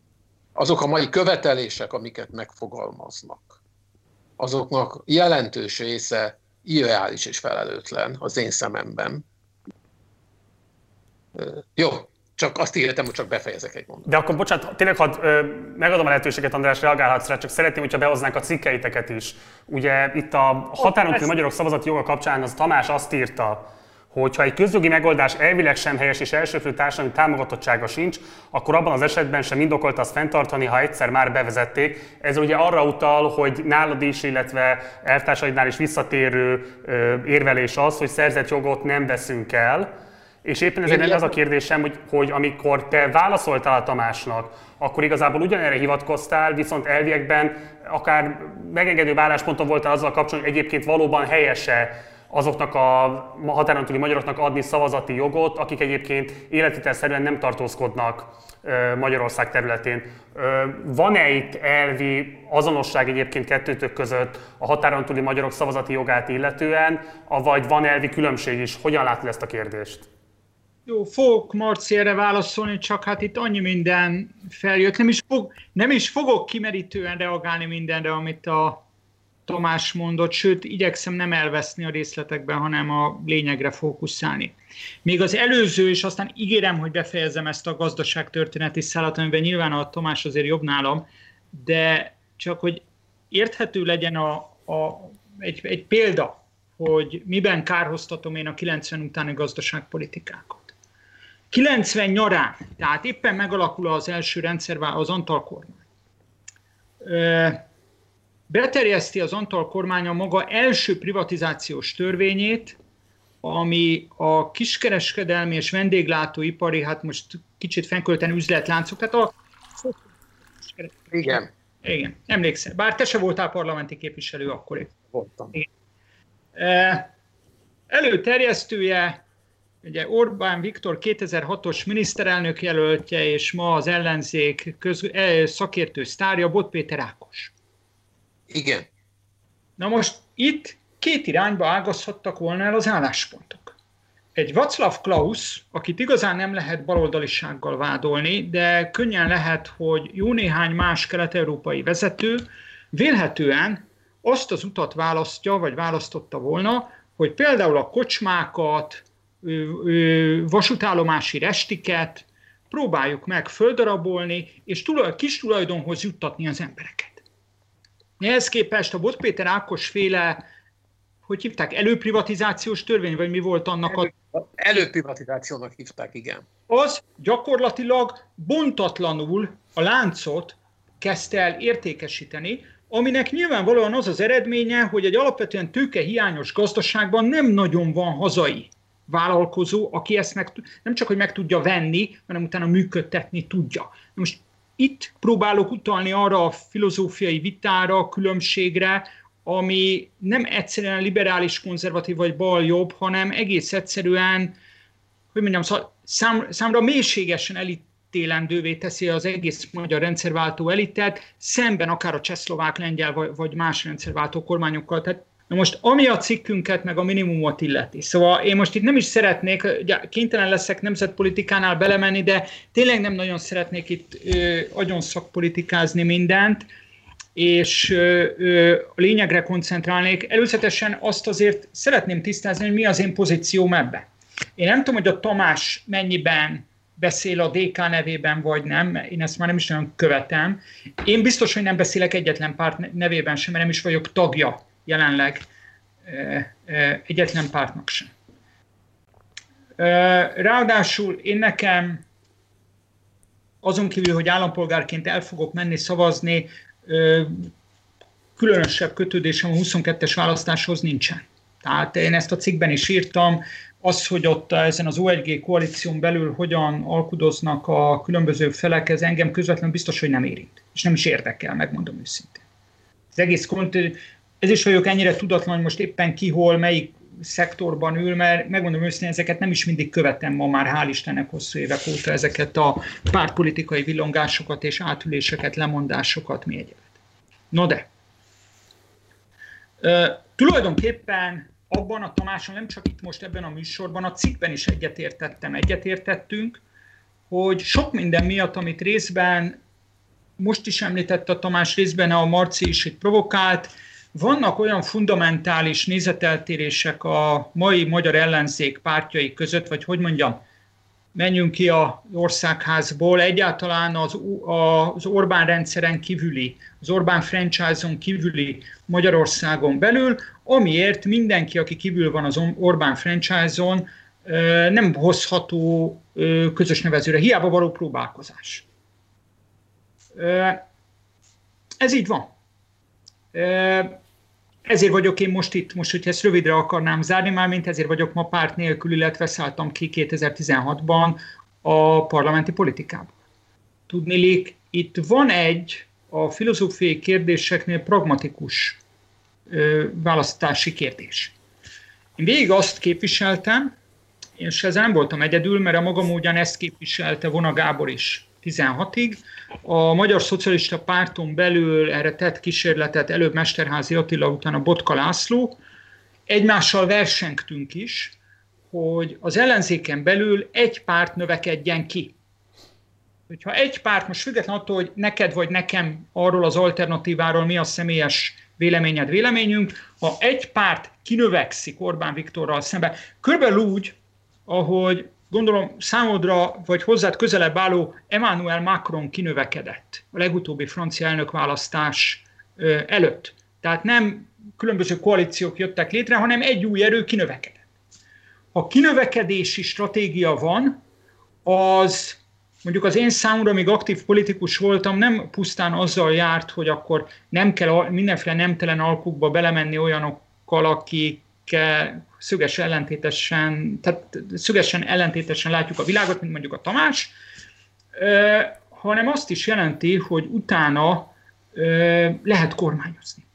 azok a mai követelések, amiket megfogalmaznak, azoknak jelentős része irreális és felelőtlen az én szememben. Jó, csak azt írtam, hogy csak befejezek egy mondatot. De akkor bocsánat, tényleg hadd megadom a lehetőséget, András, reagálhatsz rá, csak szeretném, hogyha behoznánk a cikkeiteket is. Ugye itt a határon magyarok szavazati joga kapcsán az Tamás azt írta, hogyha egy közjogi megoldás elvileg sem helyes és elsőfő társadalmi támogatottsága sincs, akkor abban az esetben sem indokolt azt fenntartani, ha egyszer már bevezették. Ez ugye arra utal, hogy nálad is, illetve elvtársaidnál is visszatérő érvelés az, hogy szerzett jogot nem veszünk el. És éppen ezért ez az a kérdésem, hogy, hogy amikor te válaszoltál a Tamásnak, akkor igazából ugyanerre hivatkoztál, viszont elviekben akár megengedő állásponton voltál azzal kapcsolatban, hogy egyébként valóban helyese azoknak a határon túli magyaroknak adni szavazati jogot, akik egyébként életvitelszerűen nem tartózkodnak Magyarország területén. Van-e itt elvi azonosság egyébként kettőtök között a határon túli magyarok szavazati jogát illetően, vagy van elvi különbség is? Hogyan látod ezt a kérdést? Jó, fogok Marci erre válaszolni, csak hát itt annyi minden feljött. Nem is, fog, nem is fogok kimerítően reagálni mindenre, amit a Tamás mondott, sőt, igyekszem nem elveszni a részletekben, hanem a lényegre fókuszálni. Még az előző, és aztán ígérem, hogy befejezem ezt a gazdaságtörténeti szállat, amiben nyilván a Tomás azért jobb nálam, de csak hogy érthető legyen a, a, egy, egy példa, hogy miben kárhoztatom én a 90 utáni gazdaságpolitikákat. 90 nyarán, tehát éppen megalakul az első rendszer, az Antal kormány. Beterjeszti az Antal kormány a maga első privatizációs törvényét, ami a kiskereskedelmi és vendéglátóipari, hát most kicsit fennkölten üzletláncok, tehát a... Igen. Igen, emlékszel. Bár te se voltál parlamenti képviselő akkor. Voltam. Igen. Előterjesztője, ugye Orbán Viktor 2006-os miniszterelnök jelöltje, és ma az ellenzék köz, szakértő sztárja, Bot Péter Ákos. Igen. Na most itt két irányba ágazhattak volna el az álláspontok. Egy Václav Klaus, akit igazán nem lehet baloldalisággal vádolni, de könnyen lehet, hogy jó néhány más kelet-európai vezető vélhetően azt az utat választja, vagy választotta volna, hogy például a kocsmákat, vasútállomási restiket próbáljuk meg földarabolni, és kis tulajdonhoz juttatni az embereket. Ehhez képest a Bot Péter Ákos féle, hogy hívták, előprivatizációs törvény, vagy mi volt annak a... Előprivatizációnak hívták, igen. Az gyakorlatilag bontatlanul a láncot kezdte el értékesíteni, aminek nyilvánvalóan az az eredménye, hogy egy alapvetően tőkehiányos gazdaságban nem nagyon van hazai vállalkozó, aki ezt meg, nem csak, hogy meg tudja venni, hanem utána működtetni tudja. Most itt próbálok utalni arra a filozófiai vitára, különbségre, ami nem egyszerűen liberális, konzervatív vagy bal-jobb, hanem egész egyszerűen, hogy mondjam, szám, számra mélységesen elítélendővé teszi az egész magyar rendszerváltó elitet, szemben akár a csehszlovák, lengyel vagy, vagy más rendszerváltó kormányokkal. Tehát Na most, ami a cikkünket, meg a minimumot illeti. Szóval én most itt nem is szeretnék, ugye kénytelen leszek nemzetpolitikánál belemenni, de tényleg nem nagyon szeretnék itt ö, agyon szakpolitikázni mindent, és ö, ö, a lényegre koncentrálnék. Előzetesen azt azért szeretném tisztázni, hogy mi az én pozícióm ebben. Én nem tudom, hogy a Tamás mennyiben beszél a DK nevében, vagy nem, én ezt már nem is nagyon követem. Én biztos, hogy nem beszélek egyetlen párt nevében sem, mert nem is vagyok tagja jelenleg egyetlen pártnak sem. Ráadásul én nekem azon kívül, hogy állampolgárként el fogok menni szavazni, különösebb kötődésem a 22-es választáshoz nincsen. Tehát én ezt a cikkben is írtam, az, hogy ott ezen az OEG koalíción belül hogyan alkudoznak a különböző felek, ez engem közvetlenül biztos, hogy nem érint. És nem is érdekel, megmondom őszintén. Az egész ez is vagyok ennyire tudatlan, hogy most éppen ki hol, melyik szektorban ül, mert megmondom őszintén, ezeket nem is mindig követem ma már, hál' Istennek hosszú évek óta ezeket a pártpolitikai villongásokat és átüléseket, lemondásokat, mi egyébként. No de, uh, tulajdonképpen abban a Tamáson, nem csak itt most ebben a műsorban, a cikkben is egyetértettem, egyetértettünk, hogy sok minden miatt, amit részben most is említett a Tamás, részben a Marci is itt provokált, vannak olyan fundamentális nézeteltérések a mai magyar ellenzék pártjai között, vagy hogy mondjam, menjünk ki az országházból, egyáltalán az, az Orbán rendszeren kívüli, az Orbán franchise-on kívüli Magyarországon belül, amiért mindenki, aki kívül van az Orbán franchise-on, nem hozható közös nevezőre, hiába való próbálkozás. Ez így van. Ezért vagyok én most itt, most, hogyha ezt rövidre akarnám zárni, már mint ezért vagyok ma párt nélkül, illetve szálltam ki 2016-ban a parlamenti politikában. Tudnilik, itt van egy a filozófiai kérdéseknél pragmatikus ö, választási kérdés. Én végig azt képviseltem, és ezzel nem voltam egyedül, mert a magam módján ezt képviselte Vona Gábor is 16-ig. A Magyar Szocialista Párton belül erre tett kísérletet előbb Mesterházi Attila, utána Botka László. Egymással versengtünk is, hogy az ellenzéken belül egy párt növekedjen ki. Hogyha egy párt, most független attól, hogy neked vagy nekem arról az alternatíváról mi a személyes véleményed, véleményünk, ha egy párt kinövekszik Orbán Viktorral szemben, körülbelül úgy, ahogy gondolom számodra, vagy hozzád közelebb álló Emmanuel Macron kinövekedett a legutóbbi francia elnökválasztás előtt. Tehát nem különböző koalíciók jöttek létre, hanem egy új erő kinövekedett. Ha kinövekedési stratégia van, az mondjuk az én számomra, amíg aktív politikus voltam, nem pusztán azzal járt, hogy akkor nem kell mindenféle nemtelen alkukba belemenni olyanokkal, akik szöges ellentétesen, tehát szögesen ellentétesen látjuk a világot, mint mondjuk a Tamás, hanem azt is jelenti, hogy utána lehet kormányozni.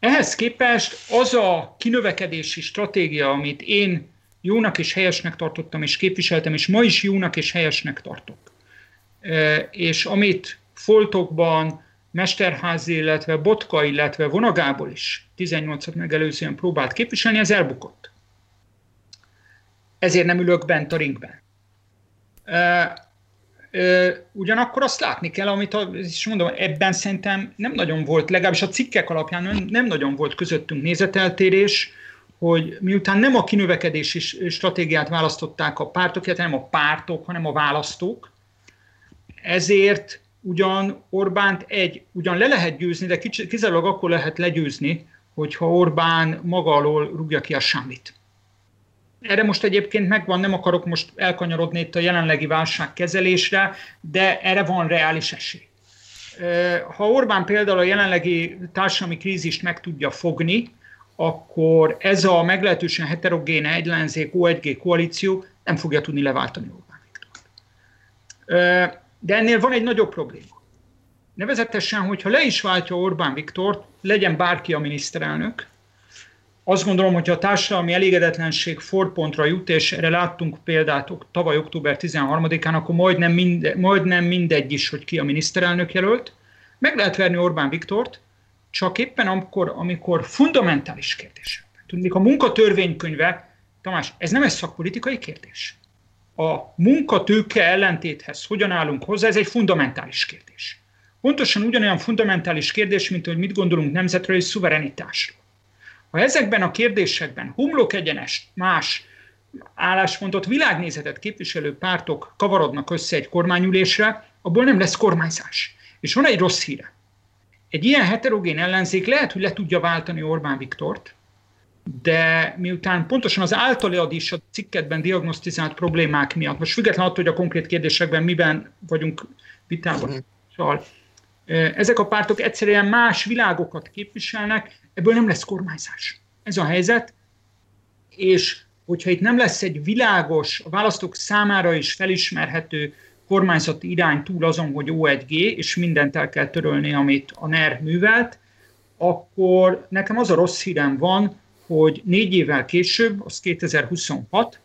Ehhez képest az a kinövekedési stratégia, amit én jónak és helyesnek tartottam, és képviseltem, és ma is jónak és helyesnek tartok, és amit foltokban Mesterházi, illetve Botka, illetve Vonagából is 18-at megelőzően próbált képviselni, ez elbukott. Ezért nem ülök bent a ringben. Ugyanakkor azt látni kell, amit a, és mondom, ebben szerintem nem nagyon volt, legalábbis a cikkek alapján nem, nem nagyon volt közöttünk nézeteltérés, hogy miután nem a kinövekedési stratégiát választották a pártok, illetve nem a pártok, hanem a választók, ezért ugyan Orbánt egy, ugyan le lehet győzni, de kizárólag akkor lehet legyőzni, hogyha Orbán maga alól rúgja ki a semmit. Erre most egyébként megvan, nem akarok most elkanyarodni itt a jelenlegi válságkezelésre, de erre van reális esély. Ha Orbán például a jelenlegi társadalmi krízist meg tudja fogni, akkor ez a meglehetősen heterogén egylenzék O1G koalíció nem fogja tudni leváltani Orbán. De ennél van egy nagyobb probléma. Nevezetesen, hogyha le is váltja Orbán Viktort, legyen bárki a miniszterelnök, azt gondolom, hogy a társadalmi elégedetlenség forpontra jut, és erre láttunk példát tavaly október 13-án, akkor majdnem, minde, majdnem mindegy is, hogy ki a miniszterelnök jelölt. Meg lehet verni Orbán Viktort, csak éppen amikor, amikor fundamentális kérdés. Tudnék, a munkatörvénykönyve, Tamás, ez nem egy szakpolitikai kérdés. A munkatőke ellentéthez hogyan állunk hozzá, ez egy fundamentális kérdés. Pontosan ugyanolyan fundamentális kérdés, mint hogy mit gondolunk nemzetről és szuverenitásról. Ha ezekben a kérdésekben humlok egyenes más álláspontot, világnézetet képviselő pártok kavarodnak össze egy kormányülésre, abból nem lesz kormányzás. És van egy rossz híre. Egy ilyen heterogén ellenzék lehet, hogy le tudja váltani Orbán Viktort, de miután pontosan az általad is a cikketben diagnosztizált problémák miatt, most független attól, hogy a konkrét kérdésekben miben vagyunk vitában, mhm. szóval ezek a pártok egyszerűen más világokat képviselnek, ebből nem lesz kormányzás. Ez a helyzet, és hogyha itt nem lesz egy világos, a választók számára is felismerhető kormányzati irány túl azon, hogy O1G, és mindent el kell törölni, amit a NER művelt, akkor nekem az a rossz hírem van, hogy négy évvel később, az 2026,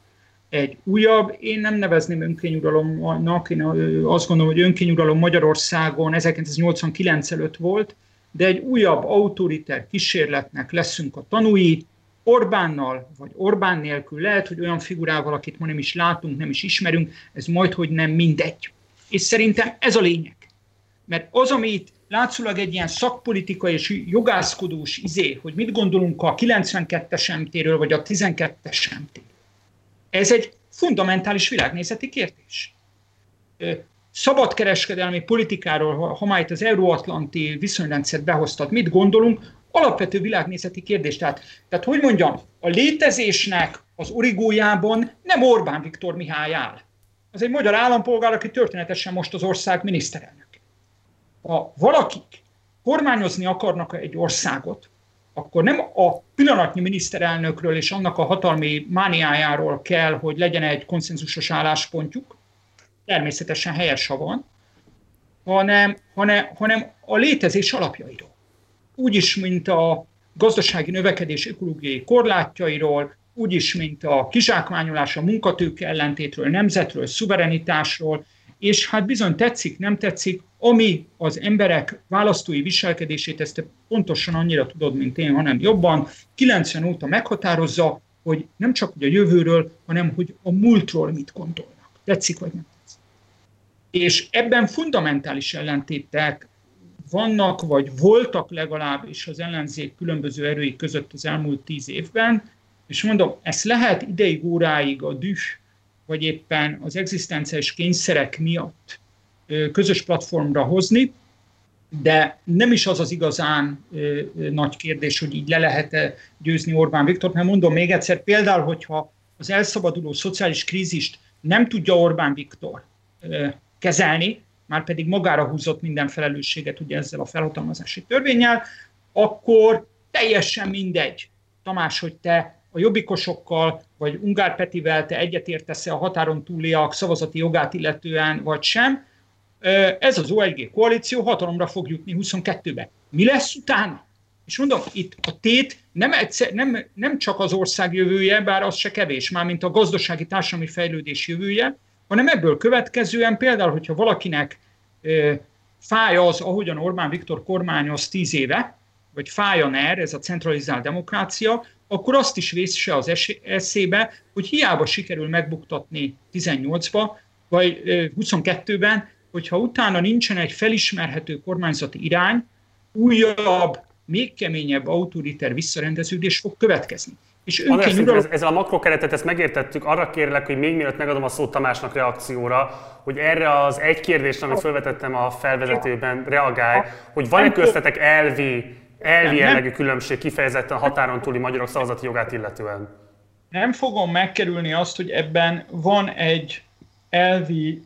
egy újabb, én nem nevezném önkényuralomnak, én azt gondolom, hogy önkényuralom Magyarországon 1989 előtt volt, de egy újabb autoriter kísérletnek leszünk a tanúi, Orbánnal vagy Orbán nélkül, lehet, hogy olyan figurával, akit ma nem is látunk, nem is ismerünk, ez majd, hogy nem mindegy. És szerintem ez a lényeg. Mert az, ami itt látszólag egy ilyen szakpolitikai és jogászkodós izé, hogy mit gondolunk a 92-es MT-ről, vagy a 12-es MT. Ez egy fundamentális világnézeti kérdés szabadkereskedelmi politikáról, ha már itt az euróatlanti viszonyrendszert behoztat, mit gondolunk, alapvető világnézeti kérdés. Tehát, tehát hogy mondjam, a létezésnek az origójában nem Orbán Viktor Mihály áll. Az egy magyar állampolgár, aki történetesen most az ország miniszterelnök. Ha valakik kormányozni akarnak egy országot, akkor nem a pillanatnyi miniszterelnökről és annak a hatalmi mániájáról kell, hogy legyen egy konszenzusos álláspontjuk, természetesen helyes, ha van, hanem, hanem, hanem a létezés alapjairól. Úgyis, mint a gazdasági növekedés ökológiai korlátjairól, úgyis, mint a kizsákmányolás, a munkatőke ellentétről, nemzetről, szuverenitásról, és hát bizony tetszik, nem tetszik, ami az emberek választói viselkedését, ezt te pontosan annyira tudod, mint én, hanem jobban, 90 óta meghatározza, hogy nem csak hogy a jövőről, hanem hogy a múltról mit gondolnak. Tetszik vagy nem? És ebben fundamentális ellentétek vannak, vagy voltak legalábbis az ellenzék különböző erői között az elmúlt tíz évben, és mondom, ezt lehet ideig óráig a düh, vagy éppen az egzisztenciális kényszerek miatt közös platformra hozni, de nem is az az igazán ö, nagy kérdés, hogy így le lehet-e győzni Orbán Viktor, mert mondom még egyszer, például, hogyha az elszabaduló szociális krízist nem tudja Orbán Viktor kezelni, már pedig magára húzott minden felelősséget ugye ezzel a felhatalmazási törvényel, akkor teljesen mindegy, Tamás, hogy te a jobbikosokkal, vagy Ungár Petivel te egyetértesz-e a határon túliak szavazati jogát illetően, vagy sem. Ez az OLG koalíció hatalomra fog jutni 22-ben. Mi lesz utána? És mondom, itt a tét nem, egyszer, nem, nem csak az ország jövője, bár az se kevés, már mint a gazdasági társadalmi fejlődés jövője, hanem ebből következően például, hogyha valakinek ö, fáj az, ahogyan Orbán Viktor kormányoz tíz éve, vagy fáj a NER, ez a centralizált demokrácia, akkor azt is vészse az eszébe, hogy hiába sikerül megbuktatni 18-ba, vagy 22-ben, hogyha utána nincsen egy felismerhető kormányzati irány, újabb, még keményebb autoriter visszarendeződés fog következni. És önként uralom... ez, ezzel a makrokeretet ezt megértettük, arra kérlek, hogy még mielőtt megadom a szót Tamásnak reakcióra, hogy erre az egy kérdésre, amit felvetettem a felvezetőben, reagálj, hogy van-e köztetek elvi elvi jellegű különbség kifejezetten határon túli magyarok szavazati jogát illetően? Nem fogom megkerülni azt, hogy ebben van egy elvi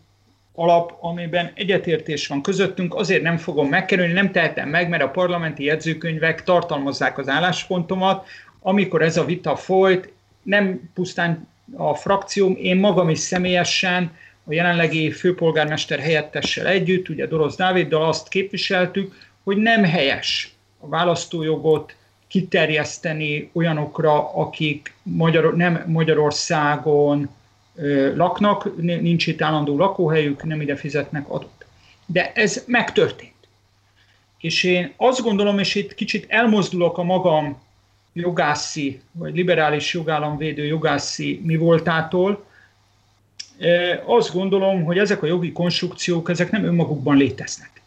alap, amiben egyetértés van közöttünk, azért nem fogom megkerülni, nem tehetem meg, mert a parlamenti jegyzőkönyvek tartalmazzák az álláspontomat. Amikor ez a vita folyt, nem pusztán a frakcióm, én magam is személyesen, a jelenlegi főpolgármester helyettessel együtt, ugye Dorosz Dáviddal azt képviseltük, hogy nem helyes a választójogot kiterjeszteni olyanokra, akik Magyar, nem Magyarországon ö, laknak, nincs itt állandó lakóhelyük, nem ide fizetnek adót. De ez megtörtént. És én azt gondolom, és itt kicsit elmozdulok a magam jogászi, vagy liberális jogállamvédő jogászi mi voltától, azt gondolom, hogy ezek a jogi konstrukciók, ezek nem önmagukban léteznek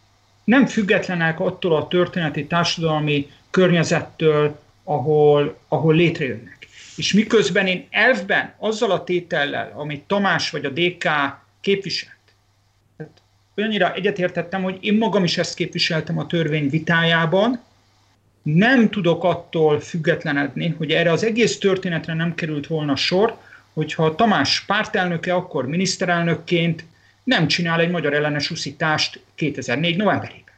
nem függetlenek attól a történeti társadalmi környezettől, ahol, ahol létrejönnek. És miközben én elfben azzal a tétellel, amit Tamás vagy a DK képviselt, hát olyannyira egyetértettem, hogy én magam is ezt képviseltem a törvény vitájában, nem tudok attól függetlenedni, hogy erre az egész történetre nem került volna sor, hogyha Tamás pártelnöke akkor miniszterelnökként nem csinál egy magyar ellenes uszítást 2004. novemberében.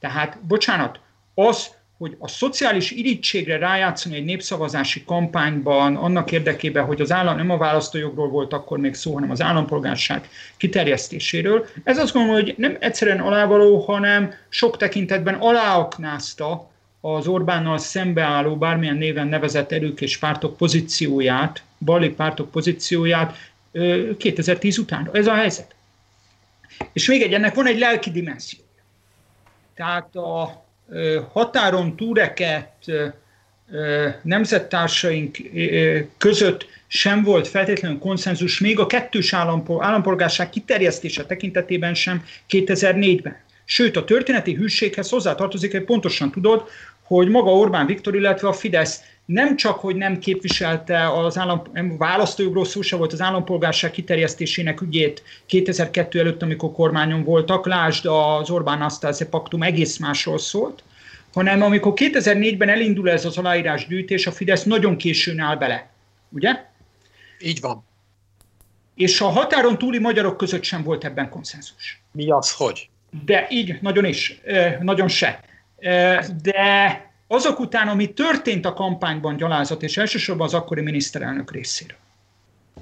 Tehát, bocsánat, az, hogy a szociális irítségre rájátszani egy népszavazási kampányban annak érdekében, hogy az állam nem a választójogról volt akkor még szó, hanem az állampolgárság kiterjesztéséről, ez azt gondolom, hogy nem egyszerűen alávaló, hanem sok tekintetben aláaknázta az Orbánnal szembeálló bármilyen néven nevezett erők és pártok pozícióját, bali pártok pozícióját 2010 után. Ez a helyzet. És még egy, ennek van egy lelki dimenzió. Tehát a határon túreket nemzettársaink között sem volt feltétlenül konszenzus, még a kettős állampolgárság kiterjesztése tekintetében sem 2004-ben. Sőt, a történeti hűséghez hozzátartozik, hogy pontosan tudod, hogy maga Orbán Viktor, illetve a Fidesz nem csak, hogy nem képviselte az állam, választójogról szó se volt az állampolgárság kiterjesztésének ügyét 2002 előtt, amikor kormányon voltak, lásd az Orbán Asztáze paktum egész másról szólt, hanem amikor 2004-ben elindul ez az aláírás gyűjtés, a Fidesz nagyon későn áll bele. Ugye? Így van. És a határon túli magyarok között sem volt ebben konszenzus. Mi az, hogy? De így, nagyon is, nagyon se. De azok után, ami történt a kampányban gyalázat, és elsősorban az akkori miniszterelnök részéről.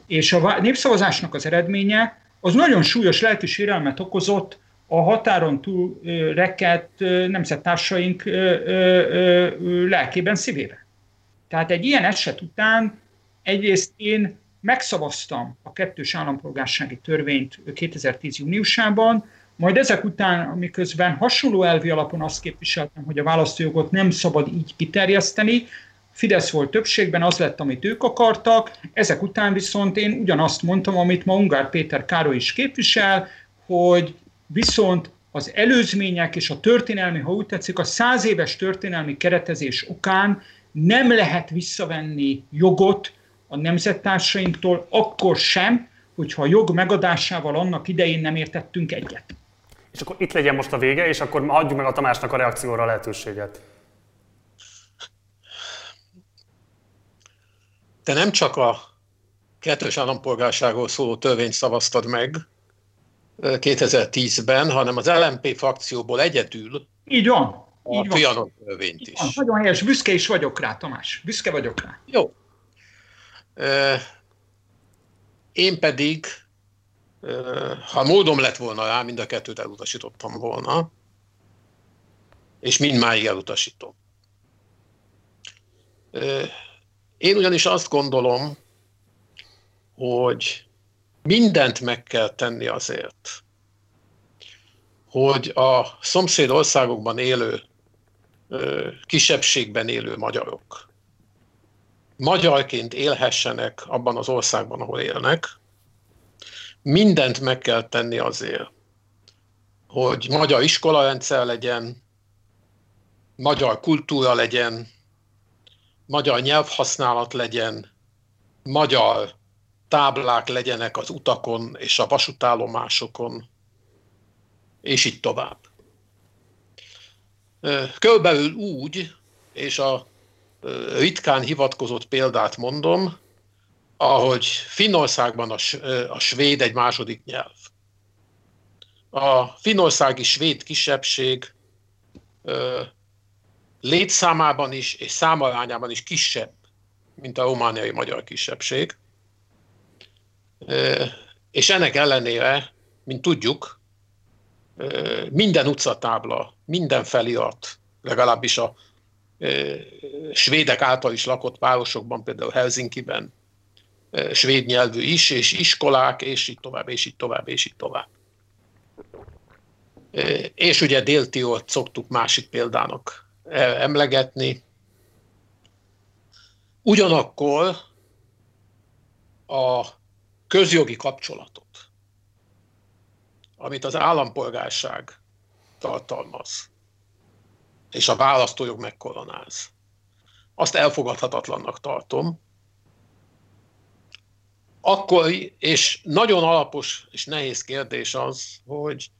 És a népszavazásnak az eredménye az nagyon súlyos lelki sérelmet okozott a határon túl rekedt nemzettársaink lelkében, szívében. Tehát egy ilyen eset után egyrészt én megszavaztam a kettős állampolgársági törvényt 2010. júniusában, majd ezek után, amiközben hasonló elvi alapon azt képviseltem, hogy a választójogot nem szabad így kiterjeszteni, Fidesz volt többségben, az lett, amit ők akartak, ezek után viszont én ugyanazt mondtam, amit ma Ungár Péter Károly is képvisel, hogy viszont az előzmények és a történelmi, ha úgy tetszik, a száz éves történelmi keretezés okán nem lehet visszavenni jogot a nemzettársainktól, akkor sem, hogyha a jog megadásával annak idején nem értettünk egyet. És akkor itt legyen most a vége, és akkor adjuk meg a Tamásnak a reakcióra a lehetőséget. Te nem csak a kettős állampolgárságról szóló törvényt szavaztad meg, 2010-ben, hanem az LMP frakcióból egyedül Így van. a Így van. Törvényt Így is. van. Nagyon helyes, büszke is vagyok rá, Tamás. Büszke vagyok rá. Jó. Én pedig, ha módom lett volna rá, mind a kettőt elutasítottam volna, és mindmáig elutasítom. Én ugyanis azt gondolom, hogy mindent meg kell tenni azért, hogy a szomszéd országokban élő, kisebbségben élő magyarok magyarként élhessenek abban az országban, ahol élnek. Mindent meg kell tenni azért, hogy magyar iskolarendszer legyen, magyar kultúra legyen, magyar nyelvhasználat legyen, magyar táblák legyenek az utakon és a vasútállomásokon, és így tovább. Körülbelül úgy, és a ritkán hivatkozott példát mondom, ahogy Finnországban a, a svéd egy második nyelv. A finnországi svéd kisebbség ö, létszámában is és számarányában is kisebb, mint a romániai magyar kisebbség. Ö, És ennek ellenére, mint tudjuk, ö, minden utcatábla, minden felirat, legalábbis a ö, svédek által is lakott városokban, például Helsinkiben, svéd nyelvű is, és iskolák, és így tovább, és így tovább, és így tovább. És ugye Déltiót szoktuk másik példának e, emlegetni. Ugyanakkor a közjogi kapcsolatot, amit az állampolgárság tartalmaz, és a választójog megkoronáz, azt elfogadhatatlannak tartom. Akkor, és nagyon alapos és nehéz kérdés az, hogy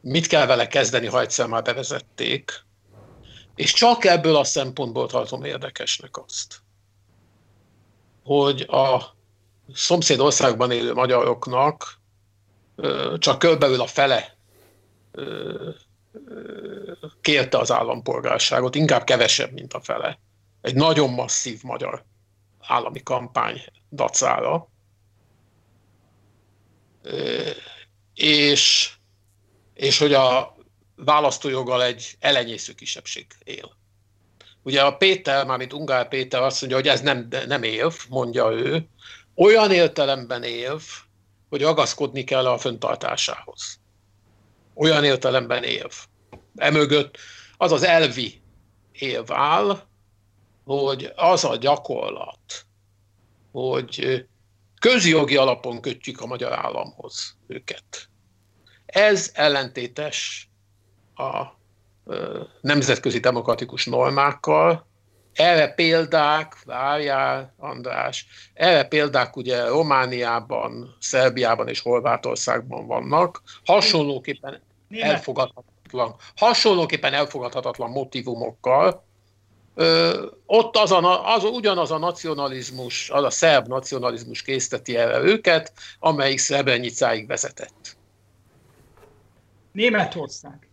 mit kell vele kezdeni, ha egyszer már bevezették, és csak ebből a szempontból tartom érdekesnek azt, hogy a szomszéd országban élő magyaroknak csak körülbelül a fele kérte az állampolgárságot, inkább kevesebb, mint a fele. Egy nagyon masszív magyar állami kampány dacára. És, és hogy a választójoggal egy elenyésző kisebbség él. Ugye a Péter, mármint Ungár Péter azt mondja, hogy ez nem, nem év, mondja ő, olyan értelemben év, hogy ragaszkodni kell a föntartásához. Olyan értelemben év. Emögött az az elvi év áll, hogy az a gyakorlat, hogy közjogi alapon kötjük a magyar államhoz őket. Ez ellentétes a nemzetközi demokratikus normákkal. Erre példák, várjál András, erre példák ugye Romániában, Szerbiában és Horvátországban vannak. Hasonlóképpen elfogadhatatlan, hasonlóképpen elfogadhatatlan motivumokkal. Ott az, a, az ugyanaz a nacionalizmus, az a szerb nacionalizmus készteti erre őket, amelyik Srebrenicáig vezetett. Németország.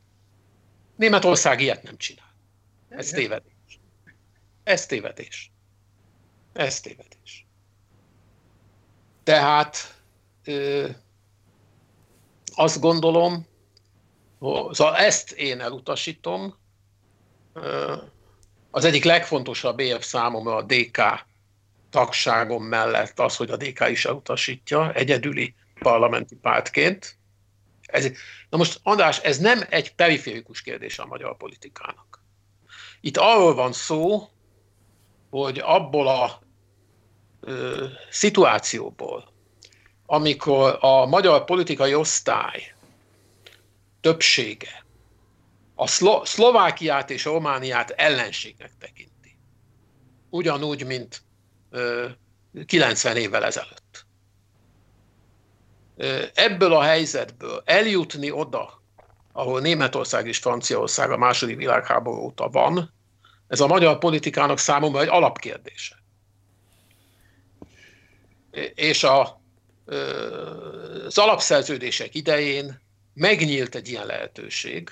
Németország ilyet nem csinál. Ez tévedés. Ez tévedés. Ez tévedés. Tehát ö, azt gondolom, szóval ezt én elutasítom. Ö, az egyik legfontosabb év számomra a DK tagságom mellett az, hogy a DK is elutasítja, egyedüli parlamenti pártként. Ez, na most, András, ez nem egy periférikus kérdés a magyar politikának. Itt arról van szó, hogy abból a ö, szituációból, amikor a magyar politikai osztály többsége a Szlo- Szlovákiát és Romániát ellenségnek tekinti. Ugyanúgy, mint ö, 90 évvel ezelőtt. Ö, ebből a helyzetből eljutni oda, ahol Németország és Franciaország a második világháború óta van, ez a magyar politikának számomra egy alapkérdése. És a az alapszerződések idején megnyílt egy ilyen lehetőség,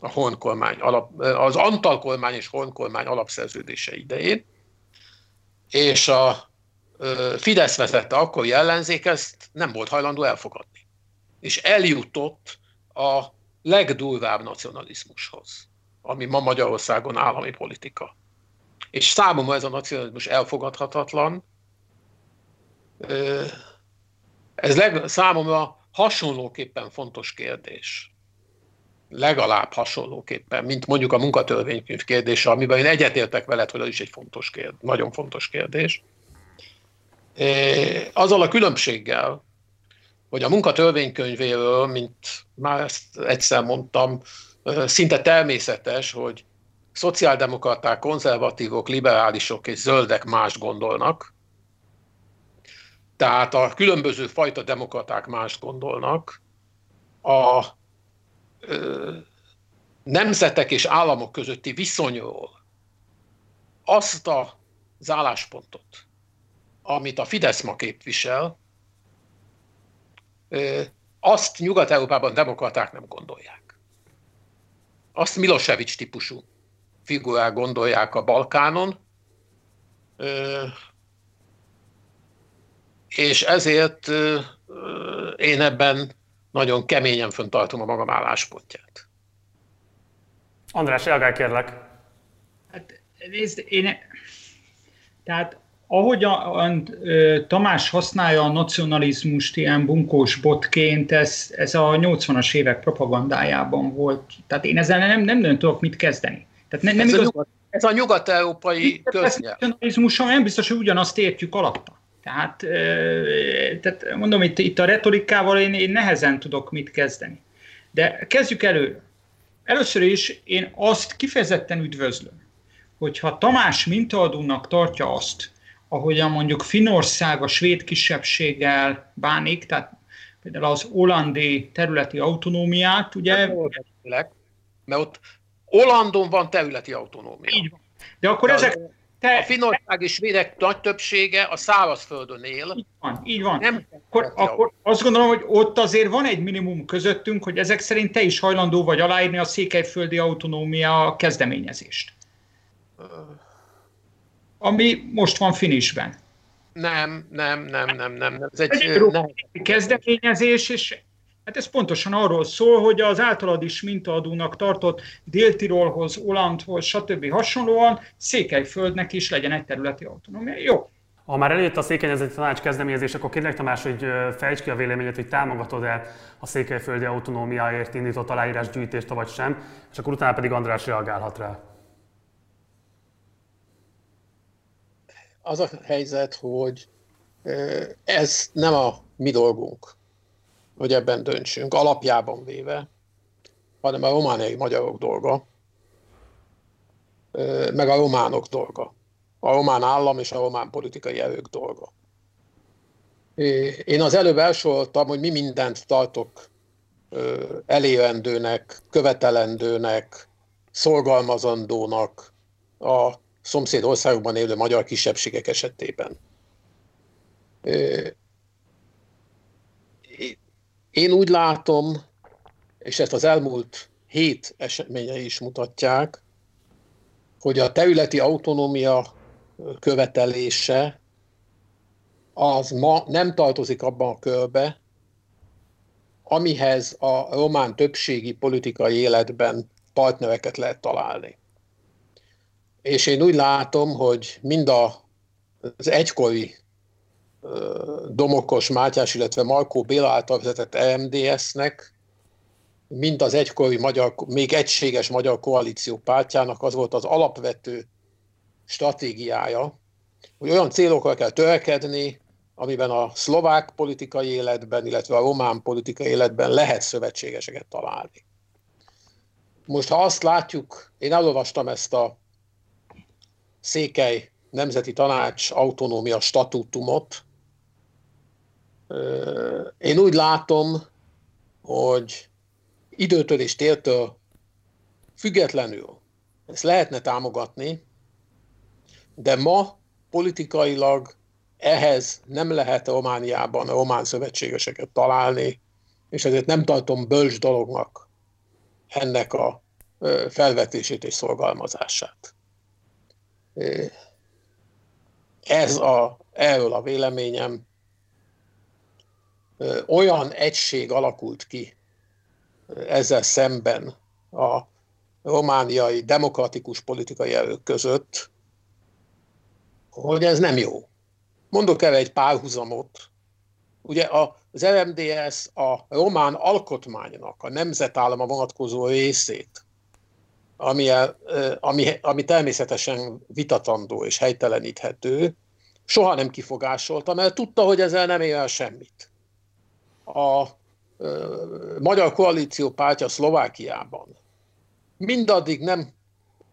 a honkormány alap, az Antal kormány és honkormány alapszerződése idején, és a Fidesz vezette akkori ellenzék ezt nem volt hajlandó elfogadni. És eljutott a legdurvább nacionalizmushoz, ami ma Magyarországon állami politika. És számomra ez a nacionalizmus elfogadhatatlan. Ez leg, számomra hasonlóképpen fontos kérdés. Legalább hasonlóképpen, mint mondjuk a munkatörvénykönyv kérdése, amiben én egyetértek veled, hogy az is egy fontos kérdés, nagyon fontos kérdés. Azzal a különbséggel, hogy a munkatörvénykönyvéről, mint már ezt egyszer mondtam, szinte természetes, hogy szociáldemokraták, konzervatívok, liberálisok és zöldek más gondolnak. Tehát a különböző fajta demokraták más gondolnak. A nemzetek és államok közötti viszonyról azt az álláspontot, amit a Fidesz ma képvisel, azt Nyugat-Európában demokraták nem gondolják. Azt Milosevic típusú figurák gondolják a Balkánon, és ezért én ebben nagyon keményen föntartom a magam álláspontját. András, reagálj kérlek. Hát nézd, én... Tehát ahogy a, a, Tamás használja a nacionalizmust ilyen bunkós botként, ez, ez a 80-as évek propagandájában volt. Tehát én ezzel nem, nem, nem tudok mit kezdeni. Tehát ne, nem ez, igaz... a nyugat, ez a nyugat-európai köznyelv. A nacionalizmussal nem biztos, hogy ugyanazt értjük alatta. Tehát, tehát mondom, itt, itt a retorikával én, én nehezen tudok mit kezdeni. De kezdjük elő. Először is én azt kifejezetten üdvözlöm, hogyha Tamás mintaadónak tartja azt, ahogyan mondjuk Finország a svéd kisebbséggel bánik, tehát például az olandi területi autonómiát, ugye? Hát, mert ott Olandon van területi autonómia. Így van. De akkor De ezek... Te, a finország és svédek nagy többsége a szárazföldön él. Így van, így van. Nem akkor, akkor azt gondolom, hogy ott azért van egy minimum közöttünk, hogy ezek szerint te is hajlandó vagy aláírni a székelyföldi autonómia kezdeményezést ami most van finisben. Nem, nem, nem, nem, nem. Ez egy, egy nem. kezdeményezés, és hát ez pontosan arról szól, hogy az általad is mintaadónak tartott Dél-Tirolhoz, Olandhoz, stb. hasonlóan Székelyföldnek is legyen egy területi autonómia. Jó, ha már előtt a székelyezeti tanács kezdeményezés, akkor kérlek Tamás, hogy fejtsd ki a véleményet, hogy támogatod-e a székelyföldi autonómiáért indított aláírásgyűjtést, vagy sem, és akkor utána pedig András reagálhat rá. az a helyzet, hogy ez nem a mi dolgunk, hogy ebben döntsünk, alapjában véve, hanem a romániai magyarok dolga, meg a románok dolga. A román állam és a román politikai erők dolga. Én az előbb elsoroltam, hogy mi mindent tartok elérendőnek, követelendőnek, szorgalmazandónak a szomszéd országokban élő magyar kisebbségek esetében. Én úgy látom, és ezt az elmúlt hét eseményei is mutatják, hogy a területi autonómia követelése az ma nem tartozik abban a körbe, amihez a román többségi politikai életben partnereket lehet találni. És én úgy látom, hogy mind az egykori Domokos Mátyás, illetve Markó Béla által vezetett EMDS-nek, mint az egykori magyar, még egységes magyar koalíció pártjának az volt az alapvető stratégiája, hogy olyan célokra kell törekedni, amiben a szlovák politikai életben, illetve a román politikai életben lehet szövetségeseket találni. Most ha azt látjuk, én elolvastam ezt a Székely Nemzeti Tanács autonómia statútumot. Én úgy látom, hogy időtől és tértől függetlenül ezt lehetne támogatni, de ma politikailag ehhez nem lehet Romániában a román szövetségeseket találni, és ezért nem tartom bölcs dolognak ennek a felvetését és szorgalmazását. Ez a, erről a véleményem olyan egység alakult ki ezzel szemben a romániai demokratikus politikai erők között, hogy ez nem jó. Mondok el egy párhuzamot. Ugye az RMDS a román alkotmánynak a nemzetállama vonatkozó részét, ami, ami, ami természetesen vitatandó és helyteleníthető, soha nem kifogásolta, mert tudta, hogy ezzel nem ér el semmit. A Magyar Koalíció pártja Szlovákiában mindaddig nem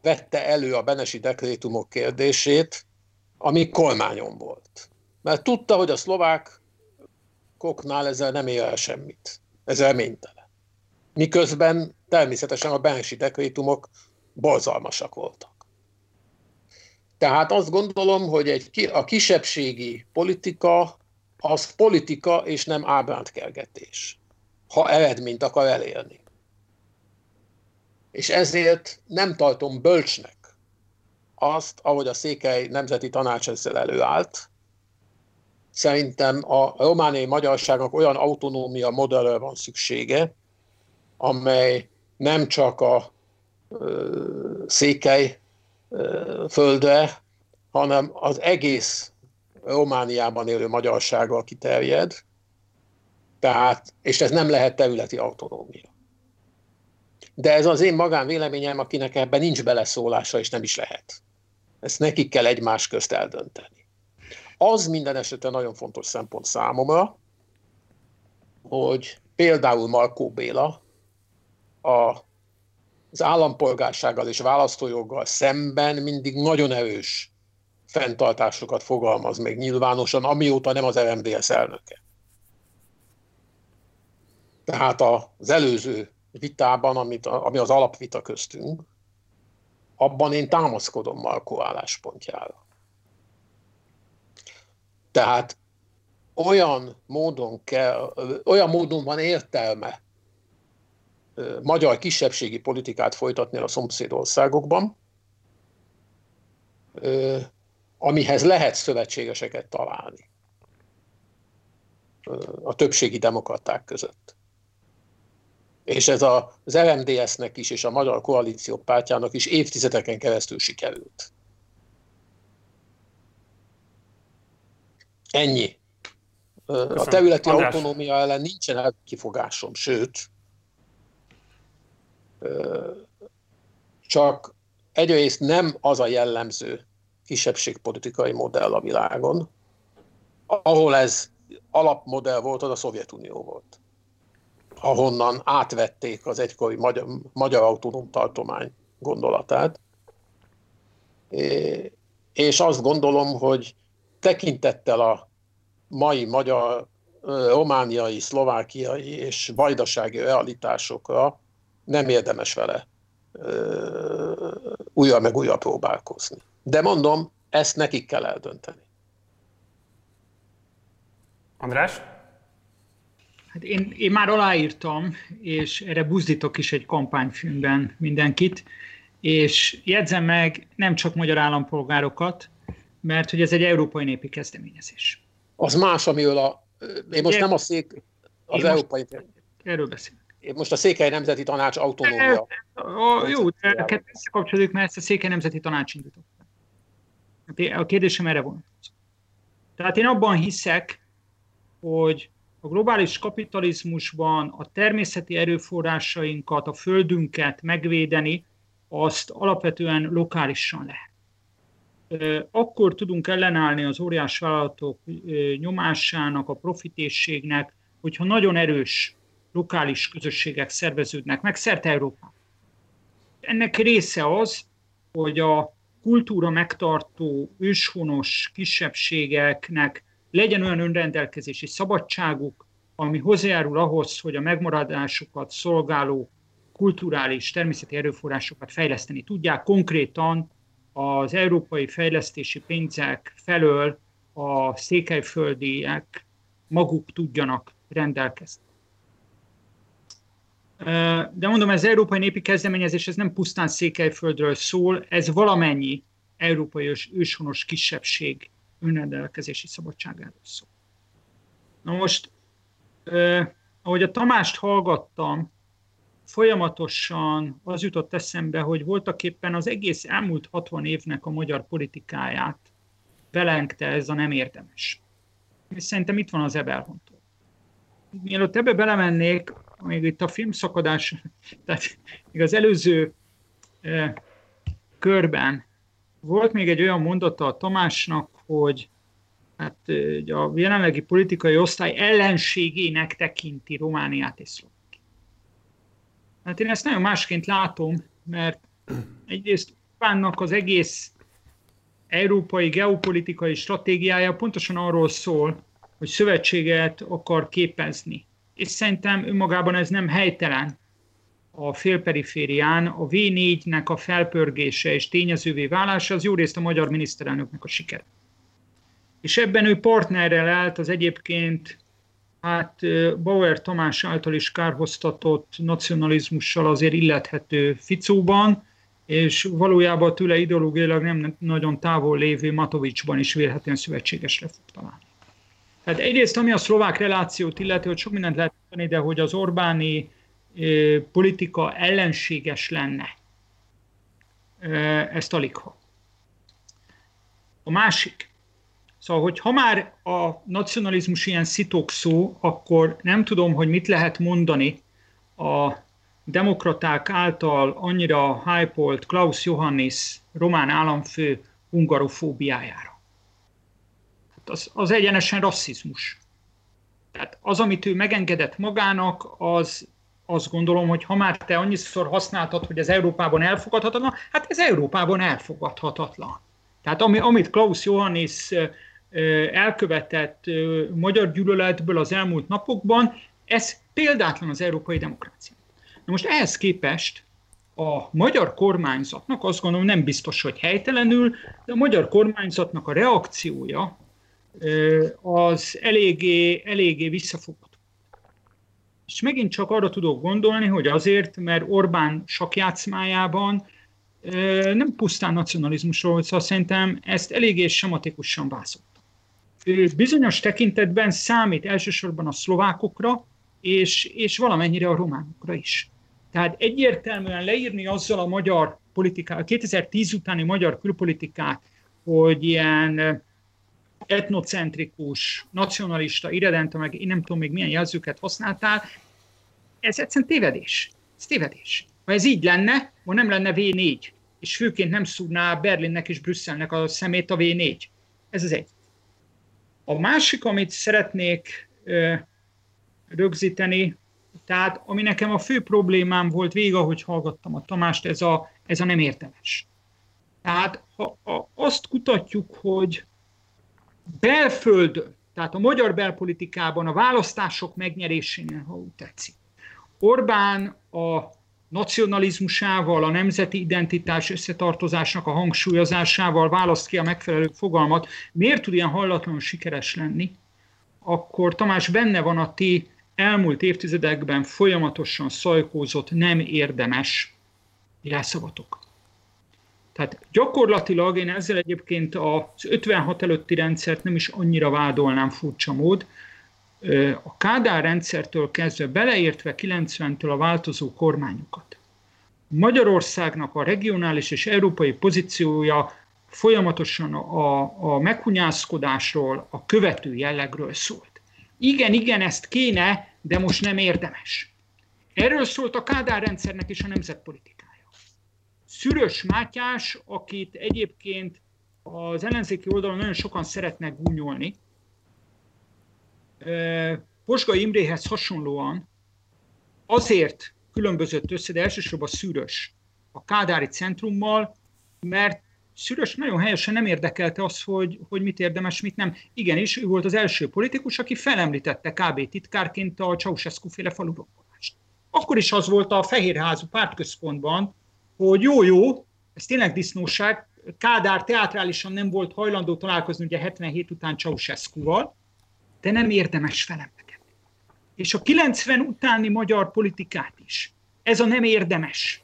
vette elő a Benesi dekrétumok kérdését, ami kormányon volt. Mert tudta, hogy a szlovákoknál ezzel nem ér el semmit. Ez reménytelen. Miközben természetesen a Benesi dekrétumok borzalmasak voltak. Tehát azt gondolom, hogy egy, a kisebbségi politika az politika és nem ábrántkergetés, ha eredményt akar elérni. És ezért nem tartom bölcsnek azt, ahogy a Székely Nemzeti Tanács ezzel előállt. Szerintem a romániai magyarságnak olyan autonómia modellre van szüksége, amely nem csak a ö, Székely ö, földre, hanem az egész Romániában élő magyarsággal kiterjed, tehát, és ez nem lehet területi autonómia. De ez az én magánvéleményem, akinek ebben nincs beleszólása, és nem is lehet. Ezt nekik kell egymás közt eldönteni. Az minden esetben nagyon fontos szempont számomra, hogy például Markó Béla a, az állampolgársággal és választójoggal szemben mindig nagyon erős fenntartásokat fogalmaz még nyilvánosan, amióta nem az RMDS elnöke. Tehát az előző vitában, amit, ami az alapvita köztünk, abban én támaszkodom Markó álláspontjára. Tehát olyan módon kell, olyan módon van értelme magyar kisebbségi politikát folytatni a szomszédországokban, amihez lehet szövetségeseket találni a többségi demokraták között. És ez az RMDS-nek is, és a Magyar Koalíció pártjának is évtizedeken keresztül sikerült. Ennyi. Köszönöm. A területi András. autonómia ellen nincsen kifogásom, sőt, csak egyrészt nem az a jellemző kisebbségpolitikai modell a világon, ahol ez alapmodell volt, az a Szovjetunió volt ahonnan átvették az egykori magyar, magyar autonóm tartomány gondolatát. És azt gondolom, hogy tekintettel a mai magyar, romániai, szlovákiai és vajdasági realitásokra nem érdemes vele újra meg újra próbálkozni. De mondom, ezt nekik kell eldönteni. András? Hát én, én már aláírtam, és erre buzdítok is egy kampányfilmben mindenkit, és jegyzem meg nem csak magyar állampolgárokat, mert hogy ez egy európai népi kezdeményezés. Az más, amiről a... Én most nem a szék... Az én európai... Most, erről beszélek. Én most a Székely Nemzeti Tanács autonómia. Jó, de összekapcsoljuk, mert ezt a Székely Nemzeti Tanács indított. A kérdésem erre van. Tehát én abban hiszek, hogy a globális kapitalizmusban a természeti erőforrásainkat, a földünket megvédeni, azt alapvetően lokálisan lehet. Akkor tudunk ellenállni az óriás vállalatok nyomásának, a profitészségnek, hogyha nagyon erős lokális közösségek szerveződnek meg szerte Európában. Ennek része az, hogy a kultúra megtartó őshonos kisebbségeknek legyen olyan önrendelkezési szabadságuk, ami hozzájárul ahhoz, hogy a megmaradásukat szolgáló kulturális, természeti erőforrásokat fejleszteni tudják. Konkrétan az európai fejlesztési pénzek felől a székelyföldiek maguk tudjanak rendelkezni. De mondom, ez európai népi kezdeményezés, ez nem pusztán Székelyföldről szól, ez valamennyi európai őshonos kisebbség önrendelkezési szabadságáról szól. Na most, eh, ahogy a Tamást hallgattam, folyamatosan az jutott eszembe, hogy voltak éppen az egész elmúlt 60 évnek a magyar politikáját belengte ez a nem érdemes. És szerintem itt van az ebelhontól. Mielőtt ebbe belemennék, még itt a filmszakadás, tehát még az előző eh, körben volt még egy olyan mondata a Tamásnak, hogy hát a jelenlegi politikai osztály ellenségének tekinti Romániát és Szlovákiát. Hát én ezt nagyon másként látom, mert egyrészt Orbánnak az egész európai geopolitikai stratégiája pontosan arról szól, hogy szövetséget akar képezni. És szerintem önmagában ez nem helytelen a félperiférián. A V4-nek a felpörgése és tényezővé válása az jó részt a magyar miniszterelnöknek a siker és ebben ő partnerrel állt az egyébként hát Bauer Tamás által is kárhoztatott nacionalizmussal azért illethető Ficóban, és valójában tőle ideológiailag nem nagyon távol lévő Matovicsban is vélhetően szövetségesre fog találni. Tehát egyrészt, ami a szlovák relációt illeti, hogy sok mindent lehet mondani, de hogy az Orbáni politika ellenséges lenne, ezt alig ha. A másik, Szóval, hogy ha már a nacionalizmus ilyen szitok szó, akkor nem tudom, hogy mit lehet mondani a demokraták által annyira hypolt Klaus Johannis román államfő hungarofóbiájára. Hát az, az egyenesen rasszizmus. Tehát az, amit ő megengedett magának, az azt gondolom, hogy ha már te annyiszor használtad, hogy ez Európában elfogadhatatlan, hát ez Európában elfogadhatatlan. Tehát ami, amit Klaus Johannis elkövetett magyar gyűlöletből az elmúlt napokban, ez példátlan az európai demokrácia. Na most ehhez képest a magyar kormányzatnak, azt gondolom nem biztos, hogy helytelenül, de a magyar kormányzatnak a reakciója az eléggé, eléggé visszafogott. És megint csak arra tudok gondolni, hogy azért, mert Orbán sakjátszmájában nem pusztán nacionalizmusról, szóval szerintem ezt eléggé sematikusan vázolt bizonyos tekintetben számít elsősorban a szlovákokra, és, és valamennyire a románokra is. Tehát egyértelműen leírni azzal a magyar politikát, a 2010 utáni magyar külpolitikát, hogy ilyen etnocentrikus, nacionalista, irredenta, meg én nem tudom még milyen jelzőket használtál, ez egyszerűen tévedés. Ez tévedés. Ha ez így lenne, ha nem lenne V4, és főként nem szúrná Berlinnek és Brüsszelnek a szemét a V4. Ez az egy. A másik, amit szeretnék rögzíteni, tehát ami nekem a fő problémám volt végig, ahogy hallgattam a Tamást, ez a, ez a nem értemes. Tehát ha, ha azt kutatjuk, hogy belföldön, tehát a magyar belpolitikában a választások megnyerésénél, ha úgy tetszik, Orbán a nacionalizmusával, a nemzeti identitás összetartozásnak a hangsúlyozásával választ ki a megfelelő fogalmat, miért tud ilyen hallatlanul sikeres lenni, akkor Tamás benne van a ti elmúlt évtizedekben folyamatosan szajkózott nem érdemes. Jelszavatok. Tehát gyakorlatilag én ezzel egyébként az 56 előtti rendszert nem is annyira vádolnám furcsa mód, a Kádár rendszertől kezdve beleértve 90-től a változó kormányokat. Magyarországnak a regionális és európai pozíciója folyamatosan a, a meghunyászkodásról, a követő jellegről szólt. Igen, igen, ezt kéne, de most nem érdemes. Erről szólt a Kádár rendszernek is a nemzetpolitikája. Szürös Mátyás, akit egyébként az ellenzéki oldalon nagyon sokan szeretnek gúnyolni, Posgai Imréhez hasonlóan azért különbözött össze, de elsősorban szűrös a Kádári centrummal, mert Szűrös nagyon helyesen nem érdekelte az, hogy, hogy mit érdemes, mit nem. Igenis, ő volt az első politikus, aki felemlítette KB titkárként a Ceausescu féle falurokkolást. Akkor is az volt a Fehérházú pártközpontban, hogy jó-jó, ez tényleg disznóság, Kádár teátrálisan nem volt hajlandó találkozni ugye 77 után Ceausescu-val, de nem érdemes felemlegetni. És a 90 utáni magyar politikát is ez a nem érdemes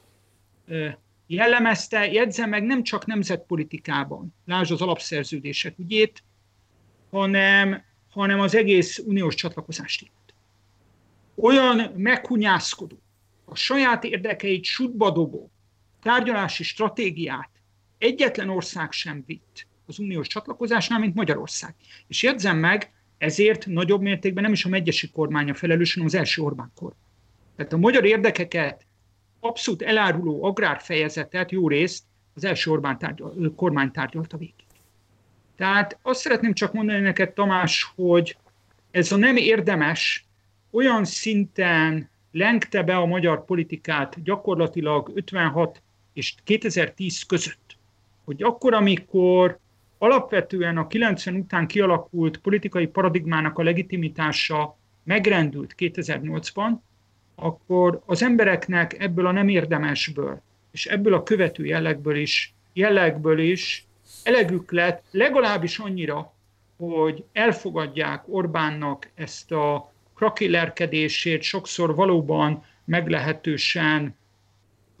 jellemezte, jegyzem meg nem csak nemzetpolitikában, lásd az alapszerződések ügyét, hanem, hanem az egész uniós csatlakozást itt. Olyan meghunyászkodó, a saját érdekeit sútba dobó tárgyalási stratégiát egyetlen ország sem vitt az uniós csatlakozásnál, mint Magyarország. És jegyzem meg, ezért nagyobb mértékben nem is a megyesi kormánya felelős, hanem az első Orbán kormány. Tehát a magyar érdekeket abszolút eláruló agrárfejezetet jó részt az első Orbán tárgyal, kormány tárgyalta végig. Tehát azt szeretném csak mondani neked, Tamás, hogy ez a nem érdemes olyan szinten lengte be a magyar politikát gyakorlatilag 56 és 2010 között, hogy akkor, amikor alapvetően a 90 után kialakult politikai paradigmának a legitimitása megrendült 2008-ban, akkor az embereknek ebből a nem érdemesből, és ebből a követő jellegből is, jellegből is elegük lett legalábbis annyira, hogy elfogadják Orbánnak ezt a krakélerkedését, sokszor valóban meglehetősen,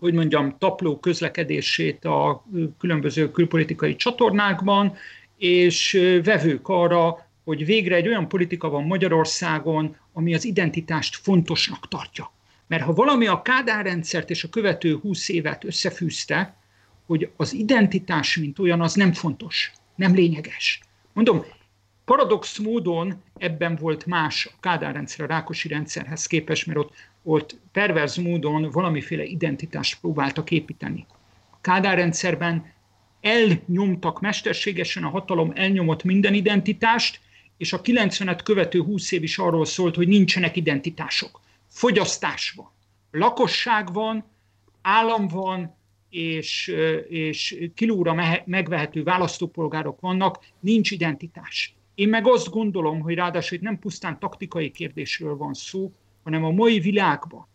hogy mondjam, tapló közlekedését a különböző külpolitikai csatornákban, és vevők arra, hogy végre egy olyan politika van Magyarországon, ami az identitást fontosnak tartja. Mert ha valami a Kádár rendszert és a követő húsz évet összefűzte, hogy az identitás, mint olyan, az nem fontos, nem lényeges. Mondom, paradox módon ebben volt más a Kádár rendszer a Rákosi rendszerhez képest, mert ott, ott perverz módon valamiféle identitást próbáltak építeni. A Kádár rendszerben elnyomtak mesterségesen, a hatalom elnyomott minden identitást, és a 90-et követő 20 év is arról szólt, hogy nincsenek identitások. Fogyasztás van, lakosság van, állam van, és, és kilóra megvehető választópolgárok vannak, nincs identitás. Én meg azt gondolom, hogy ráadásul itt nem pusztán taktikai kérdésről van szó, hanem a mai világban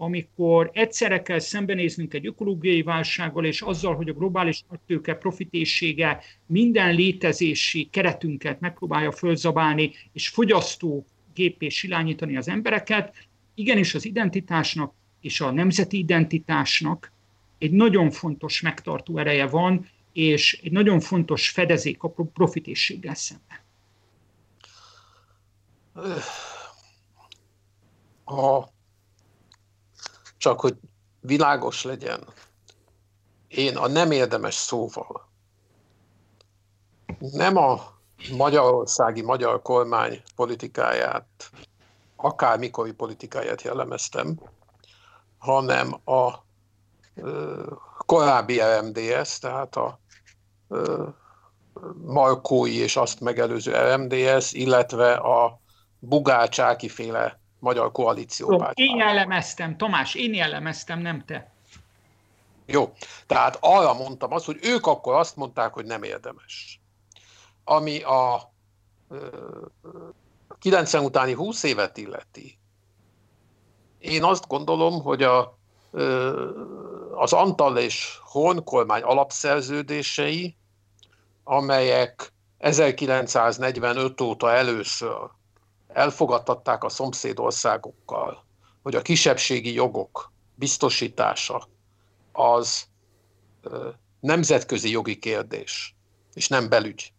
amikor egyszerre kell szembenéznünk egy ökológiai válsággal, és azzal, hogy a globális nagytőke profitészsége minden létezési keretünket megpróbálja fölzabálni, és fogyasztó gépé silányítani az embereket, igenis az identitásnak és a nemzeti identitásnak egy nagyon fontos megtartó ereje van, és egy nagyon fontos fedezék a profitészséggel szemben. A csak hogy világos legyen, én a nem érdemes szóval nem a magyarországi magyar kormány politikáját, akármikori politikáját jellemeztem, hanem a ö, korábbi RMDS, tehát a ö, Markói és azt megelőző RMDS, illetve a Bugácsáki féle magyar koalíciópárt. Én jellemeztem, Tamás, én jellemeztem, nem te. Jó, tehát arra mondtam azt, hogy ők akkor azt mondták, hogy nem érdemes. Ami a 90 utáni 20 évet illeti, én azt gondolom, hogy a, az Antal és Horn kormány alapszerződései, amelyek 1945 óta először elfogadtatták a szomszédországokkal, hogy a kisebbségi jogok biztosítása az nemzetközi jogi kérdés, és nem belügy.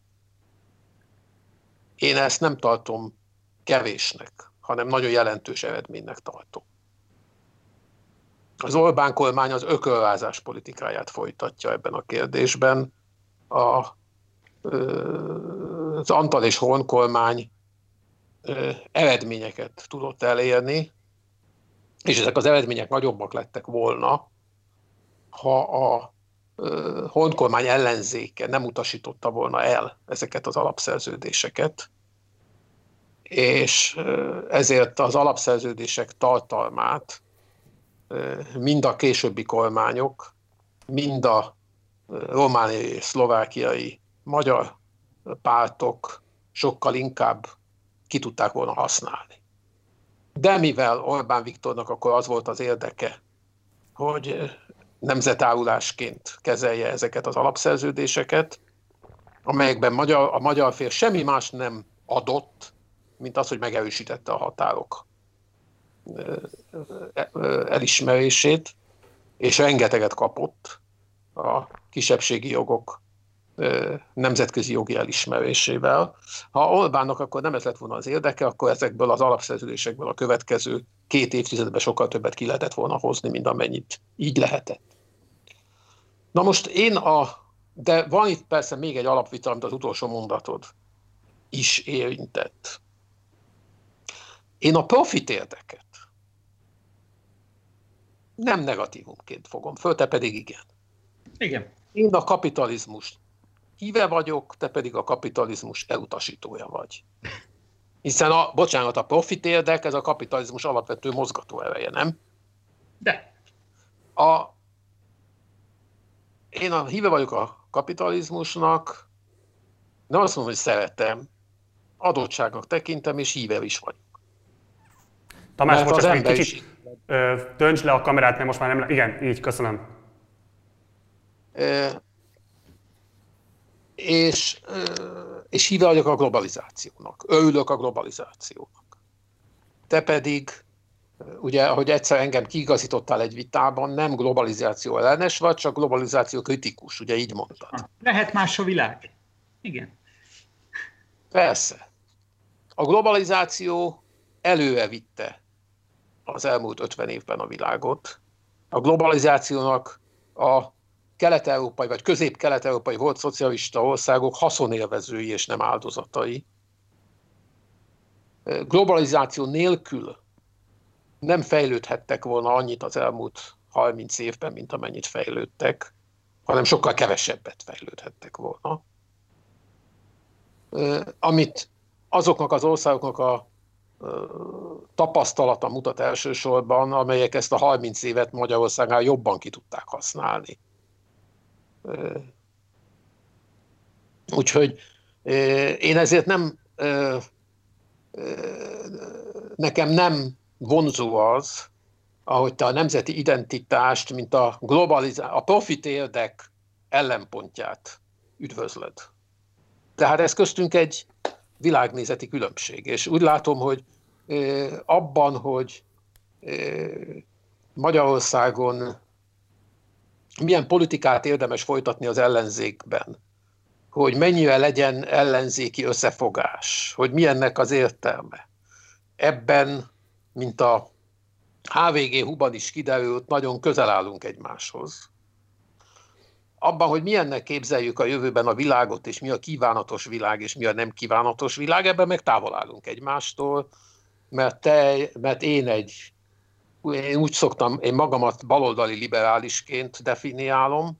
Én ezt nem tartom kevésnek, hanem nagyon jelentős eredménynek tartom. Az Orbán kormány az ökölvázás politikáját folytatja ebben a kérdésben. A, az Antal és Horn kormány eredményeket tudott elérni, és ezek az eredmények nagyobbak lettek volna, ha a honkormány ellenzéke nem utasította volna el ezeket az alapszerződéseket, és ezért az alapszerződések tartalmát mind a későbbi kormányok, mind a romániai szlovákiai magyar pártok sokkal inkább ki tudták volna használni. De mivel Orbán Viktornak akkor az volt az érdeke, hogy nemzetárulásként kezelje ezeket az alapszerződéseket, amelyekben magyar, a magyar fél semmi más nem adott, mint az, hogy megerősítette a határok elismerését, és rengeteget kapott a kisebbségi jogok nemzetközi jogi elismerésével. Ha Orbánnak akkor nem ez lett volna az érdeke, akkor ezekből az alapszerződésekből a következő két évtizedben sokkal többet ki lehetett volna hozni, mint amennyit így lehetett. Na most én a, de van itt persze még egy alapvita, amit az utolsó mondatod is érintett. Én a profit érdeket nem negatívumként fogom föl, te pedig igen. Igen. Én a kapitalizmust híve vagyok, te pedig a kapitalizmus elutasítója vagy. Hiszen a, bocsánat, a profit érdek, ez a kapitalizmus alapvető mozgató ereje, nem? De. A, én a híve vagyok a kapitalizmusnak, nem azt mondom, hogy szeretem, adottságnak tekintem, és híve is vagyok. Tamás, most egy kicsit is... tönts le a kamerát, mert most már nem... Igen, így, köszönöm. E, és, és híve vagyok a globalizációnak. Örülök a globalizációnak. Te pedig, ugye, ahogy egyszer engem kiigazítottál egy vitában, nem globalizáció ellenes vagy, csak globalizáció kritikus, ugye így mondtad. Lehet más a világ. Igen. Persze. A globalizáció előre vitte az elmúlt 50 évben a világot. A globalizációnak a kelet-európai vagy közép-kelet-európai volt szocialista országok haszonélvezői és nem áldozatai. Globalizáció nélkül nem fejlődhettek volna annyit az elmúlt 30 évben, mint amennyit fejlődtek, hanem sokkal kevesebbet fejlődhettek volna. Amit azoknak az országoknak a tapasztalata mutat elsősorban, amelyek ezt a 30 évet Magyarországnál jobban ki tudták használni. Úgyhogy én ezért nem, nekem nem vonzó az, ahogy te a nemzeti identitást, mint a globalizá- a profit érdek ellenpontját üdvözlöd. Tehát ez köztünk egy világnézeti különbség. És úgy látom, hogy abban, hogy Magyarországon milyen politikát érdemes folytatni az ellenzékben, hogy mennyire legyen ellenzéki összefogás, hogy milyennek az értelme. Ebben, mint a HVG Huban is kiderült, nagyon közel állunk egymáshoz. Abban, hogy milyennek képzeljük a jövőben a világot, és mi a kívánatos világ, és mi a nem kívánatos világ, ebben meg távol állunk egymástól, mert, te, mert én egy én úgy szoktam, én magamat baloldali liberálisként definiálom.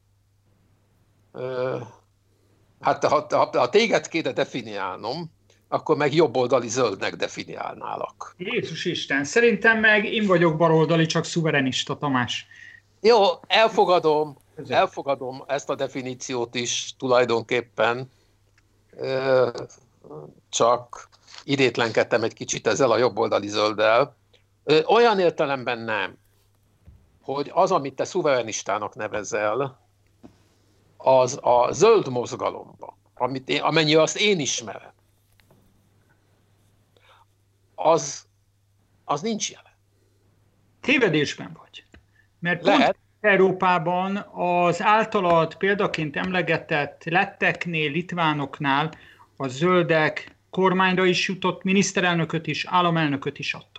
Hát ha, ha, ha téged kéne definiálnom, akkor meg jobboldali zöldnek definiálnálak. Jézus Isten, szerintem meg én vagyok baloldali, csak szuverenista, Tamás. Jó, elfogadom, elfogadom ezt a definíciót is tulajdonképpen, csak idétlenkedtem egy kicsit ezzel a jobboldali zölddel, olyan értelemben nem, hogy az, amit te szuverenistának nevezel, az a zöld mozgalomban, amit én, amennyi azt én ismerem, az, az nincs jelen. Tévedésben vagy. Mert pont Lehet. Európában az általad példaként emlegetett letteknél, litvánoknál a zöldek kormányra is jutott, miniszterelnököt is, államelnököt is adtak.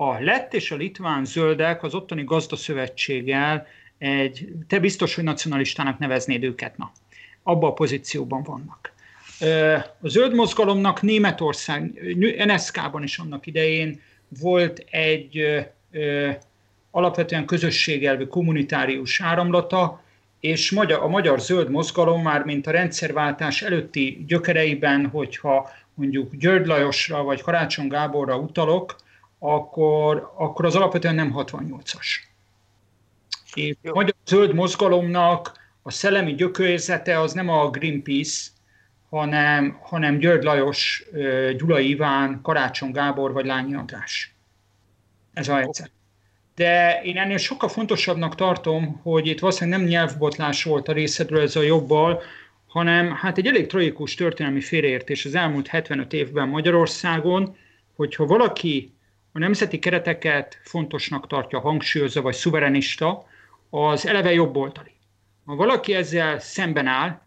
A lett és a litván zöldek az ottani gazdaszövetséggel egy, te biztos, hogy nacionalistának neveznéd őket, na. Abba a pozícióban vannak. A zöld mozgalomnak Németország, NSZK-ban is annak idején volt egy ö, alapvetően közösségelvű kommunitárius áramlata, és a magyar zöld mozgalom már, mint a rendszerváltás előtti gyökereiben, hogyha mondjuk György Lajosra vagy Karácsony Gáborra utalok, akkor, akkor az alapvetően nem 68-as. És a magyar zöld mozgalomnak a szellemi gyökörzete az nem a Greenpeace, hanem, hanem György Lajos, Gyula Iván, Karácsony Gábor vagy Lányi András. Ez a egyszer. de én ennél sokkal fontosabbnak tartom, hogy itt valószínűleg nem nyelvbotlás volt a részedről ez a jobbal, hanem hát egy elég tragikus történelmi félreértés az elmúlt 75 évben Magyarországon, hogyha valaki a nemzeti kereteket fontosnak tartja, hangsúlyozza vagy szuverenista, az eleve jobboldali. Ha valaki ezzel szemben áll,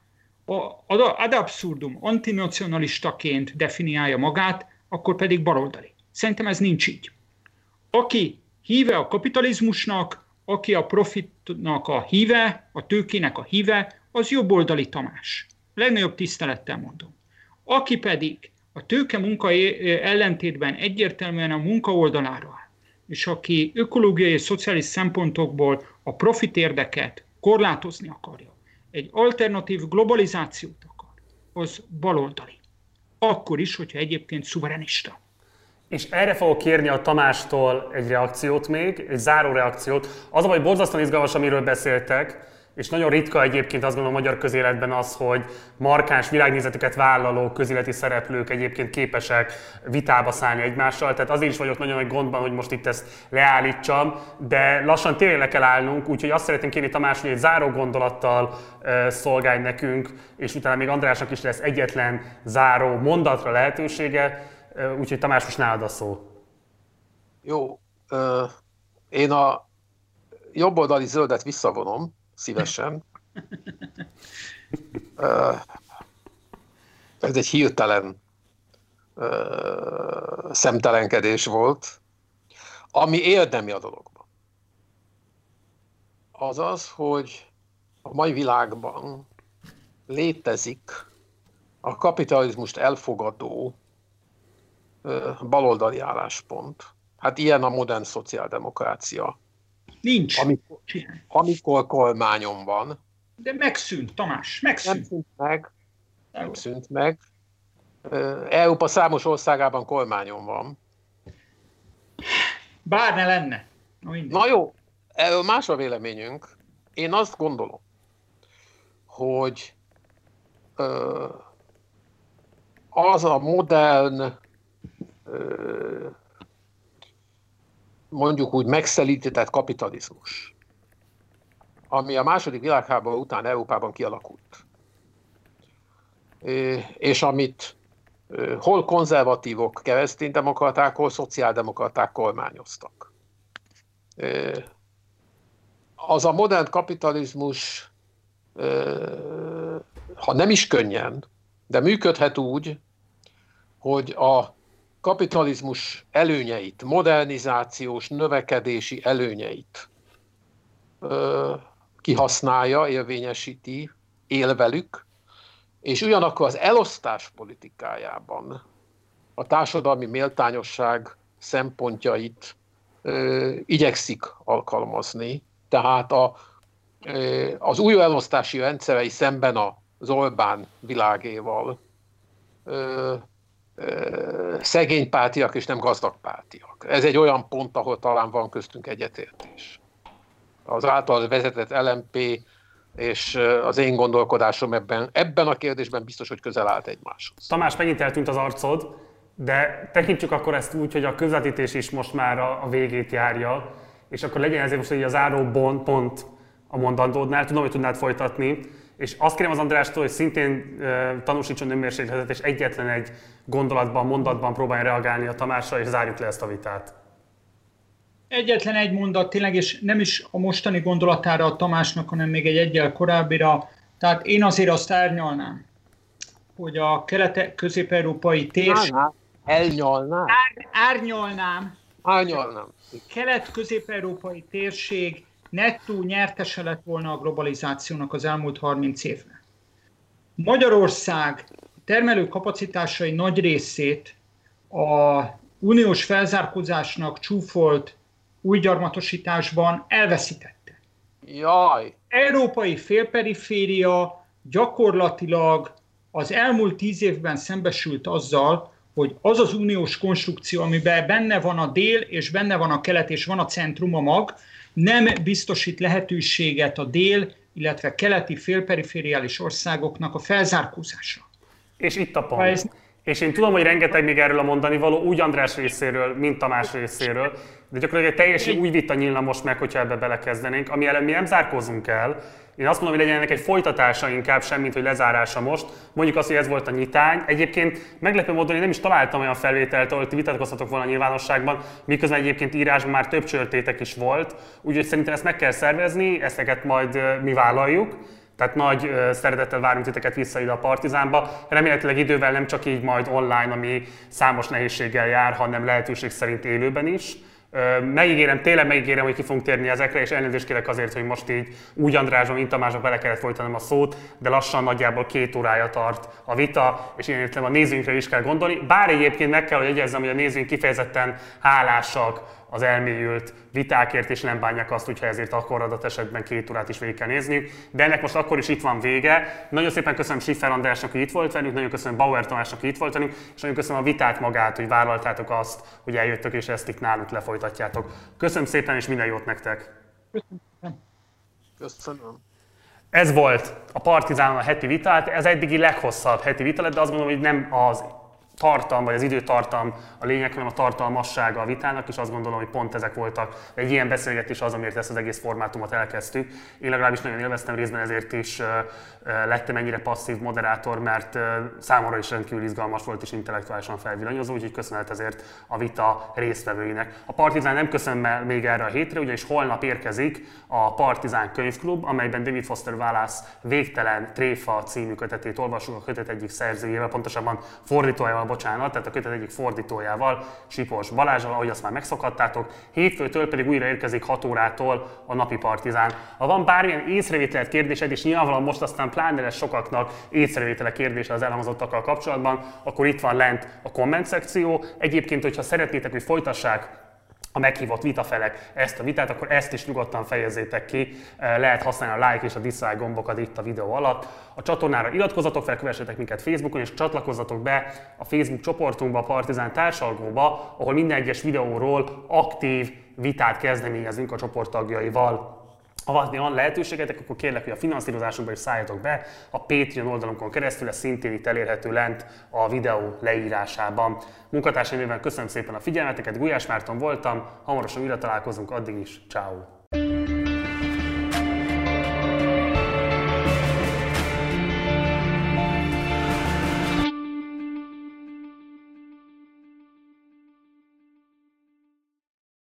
ad abszurdum antinacionalistaként definiálja magát, akkor pedig baloldali. Szerintem ez nincs így. Aki híve a kapitalizmusnak, aki a profitnak a híve, a tőkének a híve, az jobboldali Tamás. Legnagyobb tisztelettel mondom. Aki pedig a tőke munka ellentétben egyértelműen a munka oldalára áll, és aki ökológiai és szociális szempontokból a profit érdeket korlátozni akarja, egy alternatív globalizációt akar, az baloldali. Akkor is, hogyha egyébként szuverenista. És erre fogok kérni a Tamástól egy reakciót még, egy záró reakciót. Az a baj, borzasztóan izgalmas, amiről beszéltek, és nagyon ritka egyébként azt gondolom a magyar közéletben az, hogy markáns világnézetüket vállaló közéleti szereplők egyébként képesek vitába szállni egymással. Tehát azért is vagyok nagyon nagy gondban, hogy most itt ezt leállítsam, de lassan tényleg le kell állnunk, úgyhogy azt szeretném kérni Tamás, hogy egy záró gondolattal szolgálj nekünk, és utána még Andrásnak is lesz egyetlen záró mondatra lehetősége, úgyhogy Tamás, most nálad a szó. Jó, én a jobboldali zöldet visszavonom, szívesen. Ez egy hirtelen szemtelenkedés volt, ami érdemi a dologban. Az az, hogy a mai világban létezik a kapitalizmust elfogadó baloldali álláspont. Hát ilyen a modern szociáldemokrácia. Nincs. Amikor, amikor kormányon van. De megszűnt, Tamás, megszűnt. Nem szűnt meg. Nem szűnt meg. Európa számos országában kormányon van. Bár ne lenne. Na, Na jó, erről más a véleményünk. Én azt gondolom, hogy az a modern mondjuk úgy megszelített kapitalizmus, ami a második világháború után Európában kialakult, és amit hol konzervatívok kereszténydemokraták, hol szociáldemokraták kormányoztak. Az a modern kapitalizmus, ha nem is könnyen, de működhet úgy, hogy a kapitalizmus előnyeit, modernizációs, növekedési előnyeit ö, kihasználja, érvényesíti, él velük, és ugyanakkor az elosztás politikájában a társadalmi méltányosság szempontjait ö, igyekszik alkalmazni. Tehát a, ö, az új elosztási rendszerei szemben az Orbán világéval ö, szegény pártiak és nem gazdag pártiak. Ez egy olyan pont, ahol talán van köztünk egyetértés. Az által vezetett LMP és az én gondolkodásom ebben, ebben a kérdésben biztos, hogy közel állt egymáshoz. Tamás, megint eltűnt az arcod, de tekintsük akkor ezt úgy, hogy a közvetítés is most már a, végét járja, és akkor legyen ezért most egy az áró pont a mondandódnál. Tudom, hogy tudnád folytatni, és azt kérem az Andrástól, hogy szintén uh, tanúsítson önmérsékletet, és egyetlen egy gondolatban, mondatban próbálj reagálni a Tamásra, és zárjuk le ezt a vitát. Egyetlen egy mondat tényleg, és nem is a mostani gondolatára a Tamásnak, hanem még egy egyel korábbira. Tehát én azért azt árnyalnám, hogy a kelet-közép-európai térség... Elnyalnám? Ár, árnyalnám. Árnyalnám. Kelet-közép-európai térség nettó nyertese lett volna a globalizációnak az elmúlt 30 évben. Magyarország termelő kapacitásai nagy részét a uniós felzárkózásnak csúfolt új gyarmatosításban elveszítette. Jaj! Európai félperiféria gyakorlatilag az elmúlt tíz évben szembesült azzal, hogy az az uniós konstrukció, amiben benne van a dél, és benne van a kelet, és van a centrum a mag, nem biztosít lehetőséget a dél, illetve keleti félperifériális országoknak a felzárkózásra. És itt a pont. Ez... És én tudom, hogy rengeteg még erről a mondani való, úgy András részéről, mint Tamás részéről, De gyakorlatilag egy teljesen új vita nyílna most meg, hogyha ebbe belekezdenénk, ami ellen mi nem zárkózunk el. Én azt mondom, hogy legyen ennek egy folytatása inkább, semmint, hogy lezárása most. Mondjuk azt, hogy ez volt a nyitány. Egyébként meglepő módon én nem is találtam olyan felvételt, ahol ti vitatkozhatok volna a nyilvánosságban, miközben egyébként írásban már több csörtétek is volt. Úgyhogy szerintem ezt meg kell szervezni, ezeket majd mi vállaljuk. Tehát nagy szeretettel várunk titeket vissza ide a Partizánba. Remélhetőleg idővel nem csak így majd online, ami számos nehézséggel jár, hanem lehetőség szerint élőben is. Megígérem, tényleg megígérem, hogy ki fogunk térni ezekre, és elnézést kérek azért, hogy most így úgy Andrásban, mint Tamásban bele kellett folytanom a szót, de lassan nagyjából két órája tart a vita, és én értem a nézőinkre is kell gondolni. Bár egyébként meg kell, hogy egyezzem, hogy a nézőink kifejezetten hálásak az elmélyült vitákért, és nem bánják azt, hogyha ezért akkor adott esetben két órát is végig kell nézni. De ennek most akkor is itt van vége. Nagyon szépen köszönöm Schiffer Andrásnak, hogy itt volt velünk, nagyon köszönöm Bauer Tamásnak, hogy itt volt velünk, és nagyon köszönöm a vitát magát, hogy vállaltátok azt, hogy eljöttök, és ezt itt nálunk lefolytatjátok. Köszönöm szépen, és minden jót nektek! Köszönöm. Ez volt a Partizánon a heti vitát, ez eddigi leghosszabb heti vita lett, de azt gondolom, hogy nem az tartalm, vagy az időtartam a lényeg, hanem a tartalmassága a vitának, és azt gondolom, hogy pont ezek voltak. Egy ilyen beszélgetés az, amiért ezt az egész formátumot elkezdtük. Én legalábbis nagyon élveztem részben, ezért is lettem ennyire passzív moderátor, mert számomra is rendkívül izgalmas volt és intellektuálisan felvillanyozó, úgyhogy köszönet ezért a vita résztvevőinek. A Partizán nem köszönöm még erre a hétre, ugyanis holnap érkezik a Partizán könyvklub, amelyben David Foster Wallace Végtelen Tréfa című kötetét olvasunk a kötet egyik szerzőjével, pontosabban fordítójával, bocsánat, tehát a kötet egyik fordítójával, Sipos Balázsal, ahogy azt már megszokhattátok. Hétfőtől pedig újra érkezik 6 órától a napi Partizán. Ha van bármilyen észrevételt, kérdésed, és nyilvánvalóan most aztán pláne lesz sokaknak észrevétele kérdése az elhangzottakkal kapcsolatban, akkor itt van lent a komment szekció. Egyébként, hogyha szeretnétek, hogy folytassák a meghívott vitafelek ezt a vitát, akkor ezt is nyugodtan fejezzétek ki. Lehet használni a like és a dislike gombokat itt a videó alatt. A csatornára iratkozzatok fel, kövessetek minket Facebookon, és csatlakozzatok be a Facebook csoportunkba, a Partizán társalgóba, ahol minden egyes videóról aktív vitát kezdeményezünk a csoporttagjaival. Ha van lehetőségetek, akkor kérlek, hogy a finanszírozásunkba is szálljatok be. A Patreon oldalunkon keresztül, ez szintén itt elérhető lent a videó leírásában. Munkatársaim köszönöm szépen a figyelmeteket, Gulyás Márton voltam, hamarosan újra találkozunk, addig is, ciao.